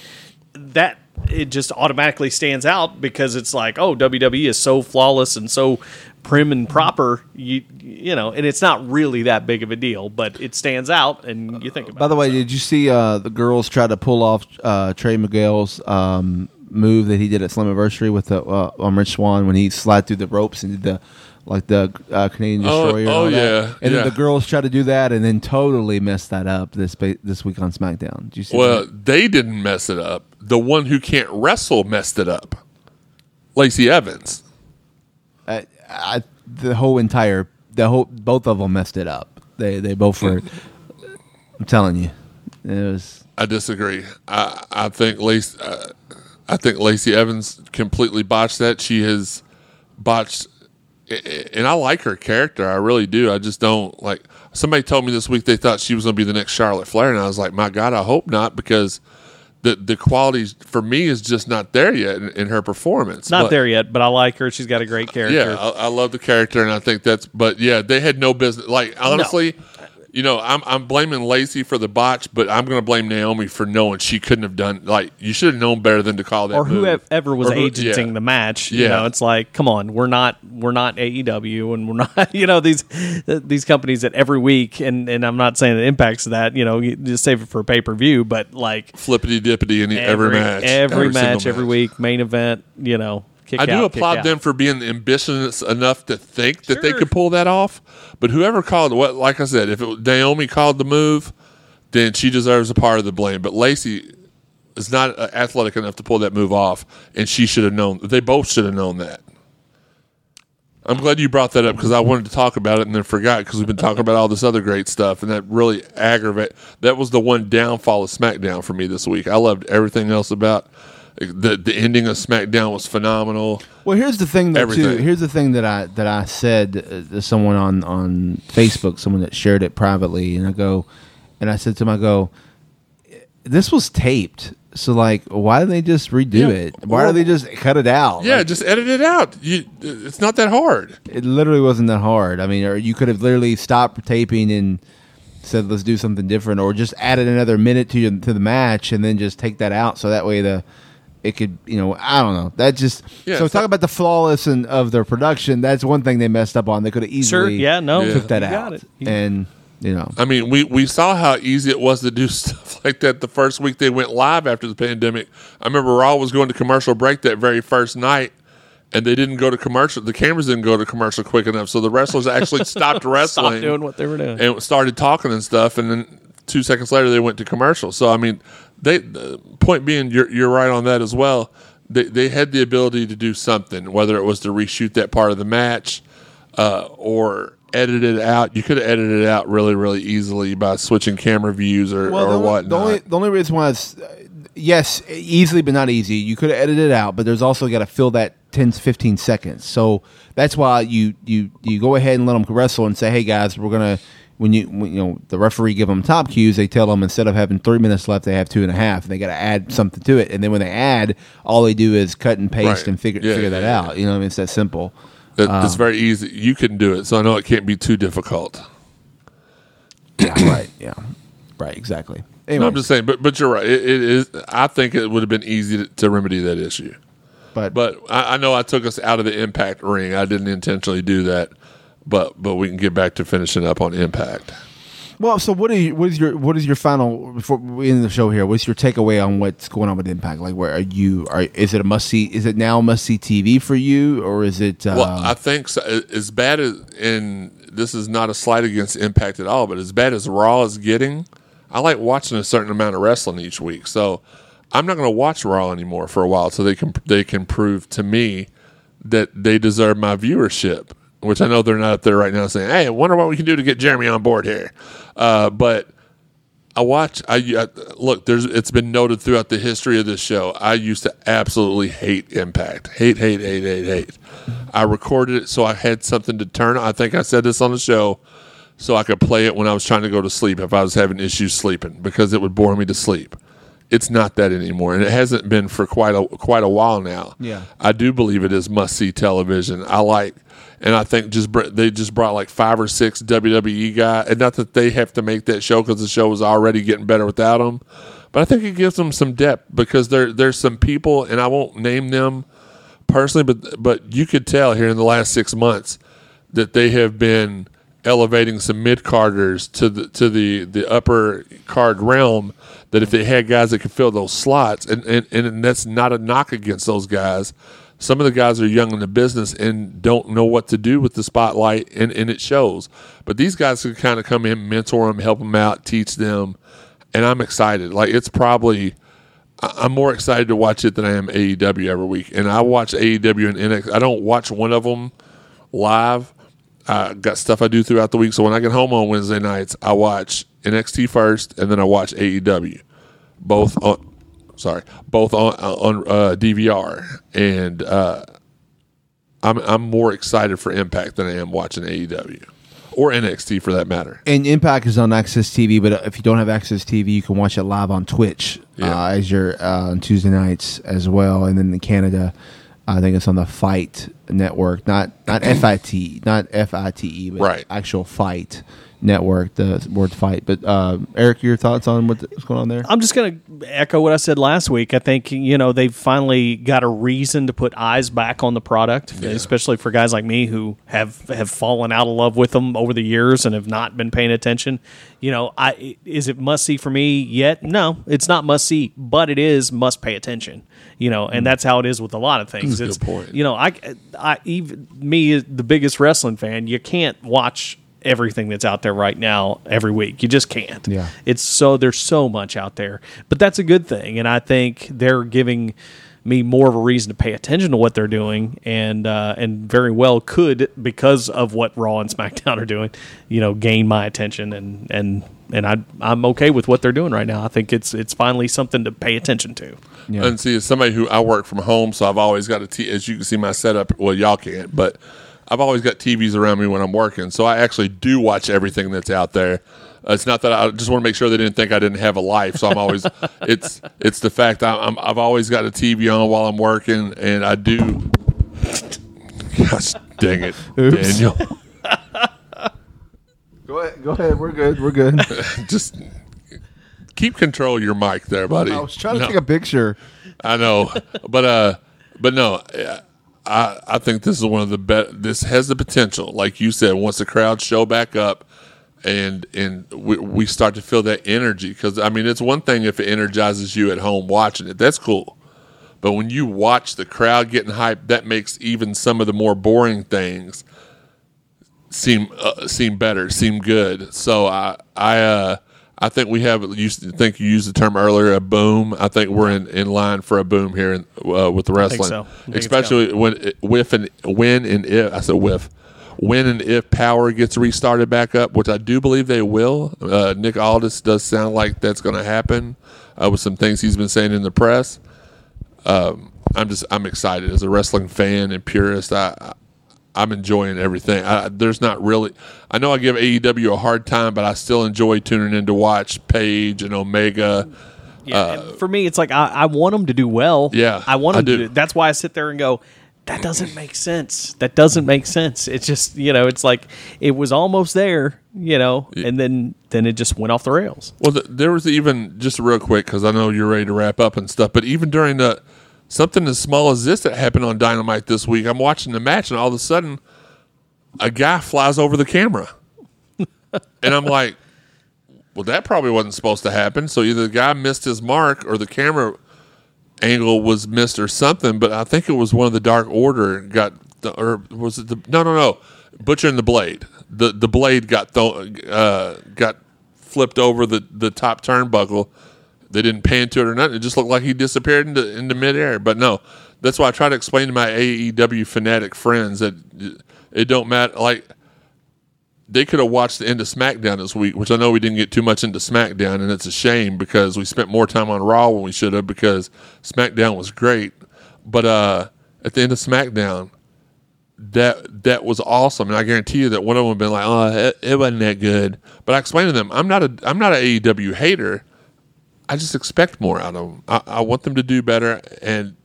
that it just automatically stands out because it's like, oh, WWE is so flawless and so prim and proper, you you know, and it's not really that big of a deal, but it stands out, and you think about. By the it. way, did you see uh, the girls try to pull off uh, Trey Miguel's um, move that he did at Slammiversary with the uh, on Rich Swan when he slid through the ropes and did the like the uh, Canadian Oh, Destroyer? and oh, that? yeah, and yeah. then the girls tried to do that and then totally messed that up this ba- this week on SmackDown. Did you see? well, that? they didn't mess it up. The one who can't wrestle messed it up. Lacey Evans. I, I, the whole entire the whole both of them messed it up. They they both were. I'm telling you, it was. I disagree. I I think Lacey, uh, I think Lacey Evans completely botched that. She has botched, and I like her character. I really do. I just don't like. Somebody told me this week they thought she was going to be the next Charlotte Flair, and I was like, my God, I hope not, because the the quality for me is just not there yet in, in her performance. not But- there yet, but I like her. She's got a great character. Yeah, I, I love the character, and I think that's. But yeah, they had no business. Like honestly, you know, I'm I'm blaming Lacey for the botch, but I'm going to blame Naomi for knowing she couldn't have done. Like you should have known better than to call that. or move. whoever was Or who- agenting yeah. the match. You Yeah. know, it's like, come on, we're not we're not AEW, and we're not you know these these companies that every week, and and I'm not saying it impacts that. You know, you just save it for pay per view, but like flippity dippity in every, match, every, match, single every week, main event. You know, kick I do out, applaud them for being ambitious enough to think that they could pull that off. But whoever called what, like I said, if it Naomi called the move, then she deserves a part of the blame. But Lacey is not uh, athletic enough to pull that move off, and she should have known. They both should have known that. I'm glad you brought that up because I wanted to talk about it and then forgot because we've been talking about all this other great stuff and that really aggravate. That was the one downfall of SmackDown for me this week. I loved everything else about the the ending of SmackDown was phenomenal. Well, here's the thing, though, too. Here's the thing that I that I said uh, to someone on on Facebook, someone that shared it privately, and I go, and I said to him, I go, this was taped, so like, why did they just redo Yeah. it? Why did they just cut it out? Yeah, Like, just edit it out. You, it's not that hard. it literally wasn't that hard. I mean, or you could have literally stopped taping and said, let's do something different, or just added another minute to to the match and then just take that out, so that way the it could, you know, I don't know. That just Yeah, so it's talk not- about the flawless and of their production. That's one thing they messed up on. They could have easily Sure, easily yeah, no, took that you got out, it. You- and you know, I mean, we, we saw how easy it was to do stuff like that the first week they went live after the pandemic. I remember Raw was going to commercial break that very first night, and they didn't go to commercial. The cameras didn't go to commercial quick enough, so the wrestlers actually stopped wrestling, Stop doing what they were doing. and started talking and stuff. And then two seconds later, they went to commercial. So I mean, they the point being, you're you're right on that as well. They they had the ability to do something, whether it was to reshoot that part of the match uh, or edit it out. You could have edited it out really really easily by switching camera views or well, or the, whatnot. the only the only reason why it's uh, yes, easily but not easy. You could have edited it out, but there's also got to fill that 10 to 15 seconds. So that's why you you you go ahead and let them wrestle and say, "Hey guys, we're gonna." When you when, you know the referee give them top cues, they tell them instead of having three minutes left, they have two and a half. And they got to add something to it, and then when they add, all they do is cut and paste Right. and figure Yeah, figure yeah, that yeah. out. You know, what I mean, it's that simple. That- Um, it's very easy. You can do it, so I know it can't be too difficult. Yeah, right. Yeah, right. Exactly. No, Anyway, I'm just saying, but but you're right. It, it is. I think it would have been easy to, to remedy that issue. but But I, I know I took us out of the Impact ring. I didn't intentionally do that. But but we can get back to finishing up on Impact. Well, so what are you, what is your what is your final before we end the show here? What's your takeaway on what's going on with Impact? Like, where are you? Are is it a must see? Is it now must see TV for you, or is it? Uh, Well, I think so, as bad as and this is not a slight against Impact at all, but as bad as Raw is getting, I like watching a certain amount of wrestling each week. So I'm not going to watch Raw anymore for a while, so they can they can prove to me that they deserve my viewership. Which I know they're not up there right now saying, "Hey, I wonder what we can do to get Jeremy on board here." Uh, but I watch. I, I look. There's. It's been noted throughout the history of this show. I used to absolutely hate Impact. Hate, hate, hate, hate, hate. I recorded it so I had something to turn. On. I think I said this on the show, so I could play it when I was trying to go to sleep if I was having issues sleeping because it would bore me to sleep. It's not that anymore, and it hasn't been for quite a quite a while now. Yeah. I do believe it is must see television. I like, and I think just they just brought like five or six WWE guys, and not that they have to make that show because the show was already getting better without them, but I think it gives them some depth because there there's some people, and I won't name them personally, but but you could tell here in the last six months that they have been elevating some mid carders to the to the the upper card realm. That if they had guys that could fill those slots, and and, and that's not a knock against those guys. Some of the guys are young in the business and don't know what to do with the spotlight, and, and it shows. But these guys can kind of come in, mentor them, help them out, teach them, and I'm excited. Like it's probably I'm more excited to watch it than I am AEW every week. And I watch AEW and NXT. I don't watch one of them live. I got stuff I do throughout the week. So when I get home on Wednesday nights, I watch NXT first, and then I watch AEW, both on. Sorry, both on on uh, DVR, and uh, I'm I'm more excited for Impact than I am watching AEW or NXT for that matter. And Impact is on AXS TV, but if you don't have AXS TV, you can watch it live on Twitch Yeah. uh, as your uh, on Tuesday nights as well. And then in Canada, I think it's on the Fight Network, not not FIT, not F I T E, but Right. actual Fight Network, the word Fight. But uh, Eric, your thoughts on what's going on there? I'm just going to echo what I said last week. I think you know they've finally got a reason to put eyes back on the product, especially for guys like me who have have fallen out of love with them over the years and have not been paying attention. You know, I is it must see for me yet? No, it's not must see, but it is must pay attention. You know, and that's how it is with a lot of things. That's a it's good point. you know, I, I even me, the biggest wrestling fan, you can't watch everything that's out there right now every week. You just can't. Yeah. It's so there's so much out there, but that's a good thing, and I think they're giving me more of a reason to pay attention to what they're doing, and uh, and very well could because of what Raw and SmackDown are doing, you know, gain my attention, and and and I I'm okay with what they're doing right now. I think it's it's finally something to pay attention to. Yeah. And see, as somebody who I work from home, so I've always got a T. As you can see, my setup. Well, y'all can't, but I've always got TVs around me when I'm working. So I actually do watch everything that's out there. Uh, it's not that I just want to make sure they didn't think I didn't have a life. So I'm always. it's it's the fact I, I'm I've always got a TV on while I'm working, and I do. Gosh dang it, Daniel! Go ahead. Go ahead. We're good. We're good. just keep control of your mic there, buddy. I was trying to No. take a picture. I know, but uh, but no, I I think this is one of the best. This has the potential, like you said, once the crowds show back up, and and we, we start to feel that energy. Because I mean, it's one thing if it energizes you at home watching it, that's cool. But when you watch the crowd getting hyped, that makes even some of the more boring things seem uh, seem better, seem good. So I I uh, I think we have. You think you used the term earlier, a boom. I think we're in, in line for a boom here in, uh, with the wrestling, so. I think especially when with and when and if I said with. When and if Power gets restarted back up, which I do believe they will, uh, Nick Aldis does sound like that's going to happen uh, with some things he's been saying in the press. Um, I'm just I'm excited as a wrestling fan and purist. I, I I'm enjoying everything. I, there's not really. I know I give AEW a hard time, but I still enjoy tuning in to watch Page and Omega. Yeah, and uh, for me, it's like I, I want them to do well. Yeah, I want I them to. do. Do, that's why I sit there and go, that doesn't make sense. That doesn't make sense. It's just you know, it's like it was almost there, you know, and then then it just went off the rails. Well, th there was even just real quick because I know you're ready to wrap up and stuff. But even during the something as small as this that happened on Dynamite this week, I'm watching the match and all of a sudden a guy flies over the camera, and I'm like, well, that probably wasn't supposed to happen. So either the guy missed his mark or the camera angle was missed or something. But I think it was one of the Dark Order got the, or was it the no no no Butcher and the Blade. The the blade got thrown uh, got flipped over the, the top turnbuckle. They didn't pan to it or nothing. It just looked like he disappeared into into midair. But no, that's why I try to explain to my AEW fanatic friends that It don't matter. Like they could have watched the end of SmackDown this week, which I know we didn't get too much into SmackDown, and it's a shame because we spent more time on Raw when we should have because SmackDown was great. But uh, at the end of SmackDown, that that was awesome, and I guarantee you that one of them been like, "Oh, it, it wasn't that good." But I explained to them, I'm not a I'm not an AEW hater. I just expect more out of them. I, I want them to do better, and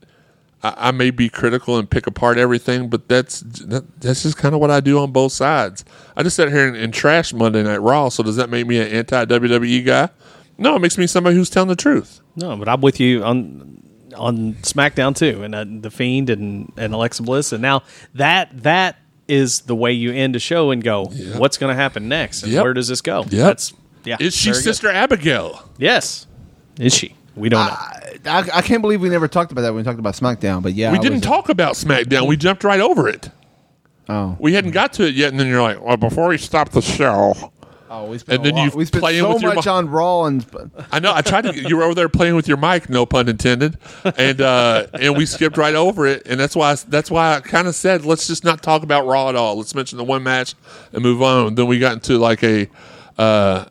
I, I may be critical and pick apart everything, but that's that, that's just kind of what I do on both sides. I just sat here and, and trash Monday Night Raw. So does that make me an anti WWE guy? No, it makes me somebody who's telling the truth. No, but I'm with you on on SmackDown too, and uh, the Fiend and and Alexa Bliss, and now that that is the way you end a show and go, what's going to happen next, and Yep. where does this go? Yep. That's yeah. Is she very good. Sister Abigail? Yes, is she? We don't know. I, I can't believe we never talked about that when we talked about SmackDown. But yeah, we I didn't was- talk about SmackDown. We jumped right over it. Oh, We hadn't got to it yet, and then you're like, "Well, before we stop the show." oh, we spent And then lot- you we spent playing so with your much mo- on Raw and I know. I tried to. You were over there playing with your mic, no pun intended, and uh, and we skipped right over it, and that's why that's why I kind of said let's just not talk about Raw at all. Let's mention the one match and move on. Then we got into like a. Uh,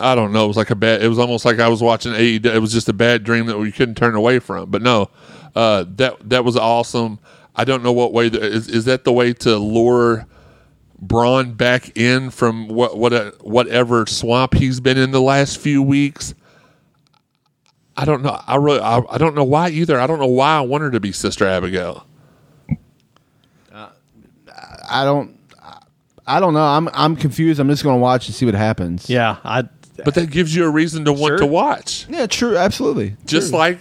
I don't know. It was like a bad. It was almost like I was watching AEW. It was just a bad dream that we couldn't turn away from. But no, uh, that that was awesome. I don't know what way the, is is that the way to lure Braun back in from what what uh, whatever swamp he's been in the last few weeks. I don't know. I really I, I don't know why either. I don't know why I want her to be Sister Abigail. I don't. I don't know. I'm I'm confused. I'm just going to watch and see what happens. Yeah, I. But that gives you a reason to want Sure. to watch. Yeah. True. Absolutely. Just True. like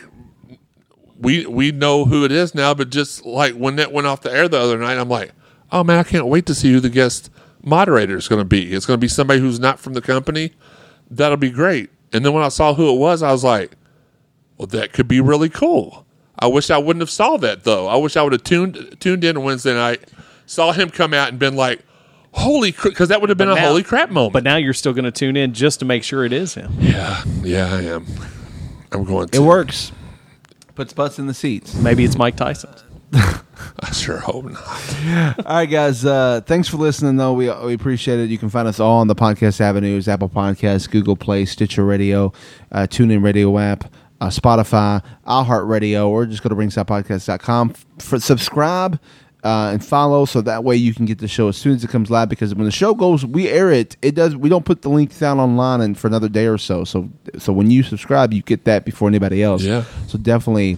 we we know who it is now, but just like when that went off the air the other night, I'm like, oh man, I can't wait to see who the guest moderator is going to be. It's going to be somebody who's not from the company. That'll be great. And then when I saw who it was, I was like, well, that could be really cool. I wish I wouldn't have saw that though. I wish I would have tuned tuned in Wednesday night, saw him come out and been like, holy, crap because that would have been a now- holy crap moment. But now you're still going to tune in just to make sure it is him. yeah, yeah, I am. I'm going. To. it works. Puts butts in the seats. Maybe it's Mike Tyson. I sure hope not. All right, guys. Uh, thanks for listening. Though we we appreciate it. You can find us all on the podcast avenues: Apple Podcasts, Google Play, Stitcher Radio, uh, TuneIn Radio app, uh, Spotify, iHeartRadio, or just go to ringsidepodcast.com. For subscribe uh, and follow, so that way you can get the show as soon as it comes live. Because when the show goes, we air it. It does. We don't put the link down online and for another day or so. So so when you subscribe, you get that before anybody else. Yeah. So definitely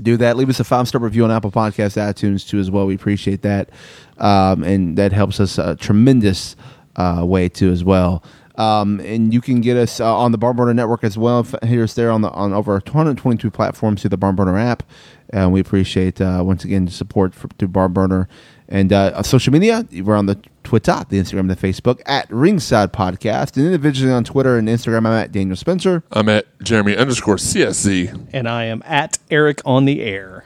do that. Leave us a five star review on Apple Podcasts, iTunes too, as well. We appreciate that, um, and that helps us a tremendous uh, way too, as well. Um, and you can get us uh, on the Barn Burner Network as well. F- Hear us there on the on over 222 platforms through the Barn Burner app, and we appreciate uh, once again the support for, to Barn Burner. And uh, on social media, we're on the Twitter, the Instagram, and the Facebook at Ringside Podcast, and individually on Twitter and Instagram, I'm at Daniel Spencer. I'm at Jeremy underscore CSC. And I am at Eric on the air.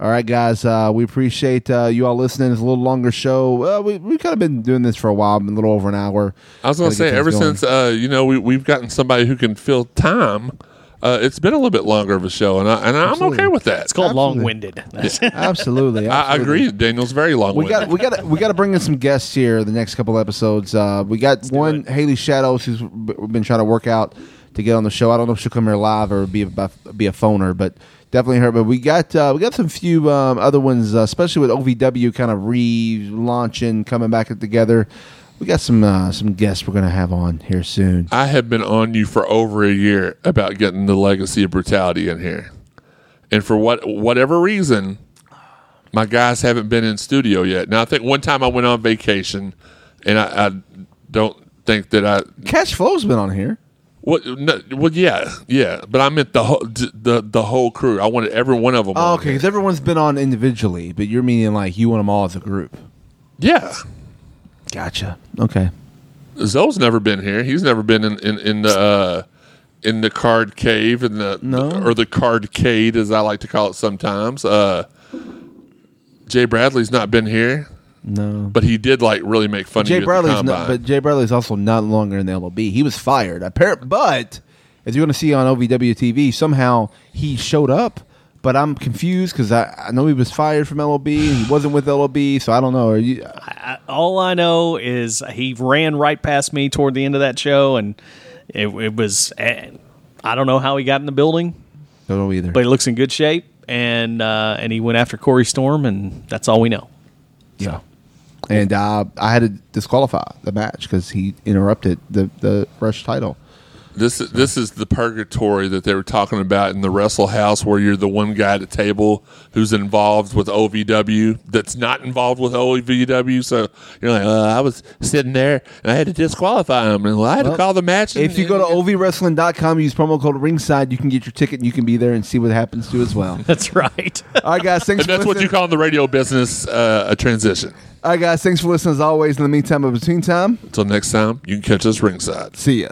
All right, guys. Uh, we appreciate uh, you all listening. It's a little longer show. Uh, we we kind of been doing this for a while, been a little over an hour. I was going to say, ever going. since uh, you know we we've gotten somebody who can fill time, uh, it's been a little bit longer of a show, and I, and I'm okay with that. It's called Absolutely. long winded. absolutely, I, I agree. Daniel's very long. We got we got we got to bring in some guests here the next couple episodes. Uh, we got one Haley Shadows who's been trying to work out to get on the show. I don't know if she'll come here live or be a, be a phoner, but definitely her. But we got uh, we got some few um, other ones, uh, especially with OVW kind of relaunching, coming back together. We got some uh, some guests we're gonna have on here soon. I have been on you for over a year about getting the legacy of brutality in here, and for what whatever reason, my guys haven't been in studio yet. Now I think one time I went on vacation, and I, I don't think that I Cash Flow's been on here. What? No, well, yeah, yeah, but I meant the whole the the whole crew. I wanted every one of them. Oh, okay, because everyone's been on individually, but you're meaning like you want them all as a group. Yeah, Gotcha. Okay. Zoe's never been here. He's never been in in, in the uh, in the card cave in the No. or the cardcade as I like to call it sometimes. Uh, Jay Bradley's not been here, No. but he did like really make fun Jay of you at the Bradley's combine. not, but Jay Bradley's also not longer in the LOB. He was fired. Appar- but as you're going to see on OVW TV, somehow he showed up, but I'm confused because I, I know he was fired from LOB he wasn't with LOB, so I don't know. Are you? All I know is he ran right past me toward the end of that show, and it, it was. eh, I don't know how he got in the building, don't know either. but he looks in good shape, and uh, and he went after Corey Storm, and that's all we know. yeah. And uh, I had to disqualify the match because he interrupted the the Rush title. This this is the purgatory that they were talking about in the Wrestle House, where you're the one guy at the table who's involved with OVW that's not involved with OVW. So you're like, uh, I was sitting there and I had to disqualify him, and I had to call the match. and- If you go to ovwrestling.com, use promo code ringside, you can get your ticket and you can be there and see what happens to as well. That's right. All right, guys. Thanks and that's for what you call in the radio business uh, a transition. All right, guys. Thanks for listening as always. In the meantime, in between time, Until next time, you can catch us ringside. see ya.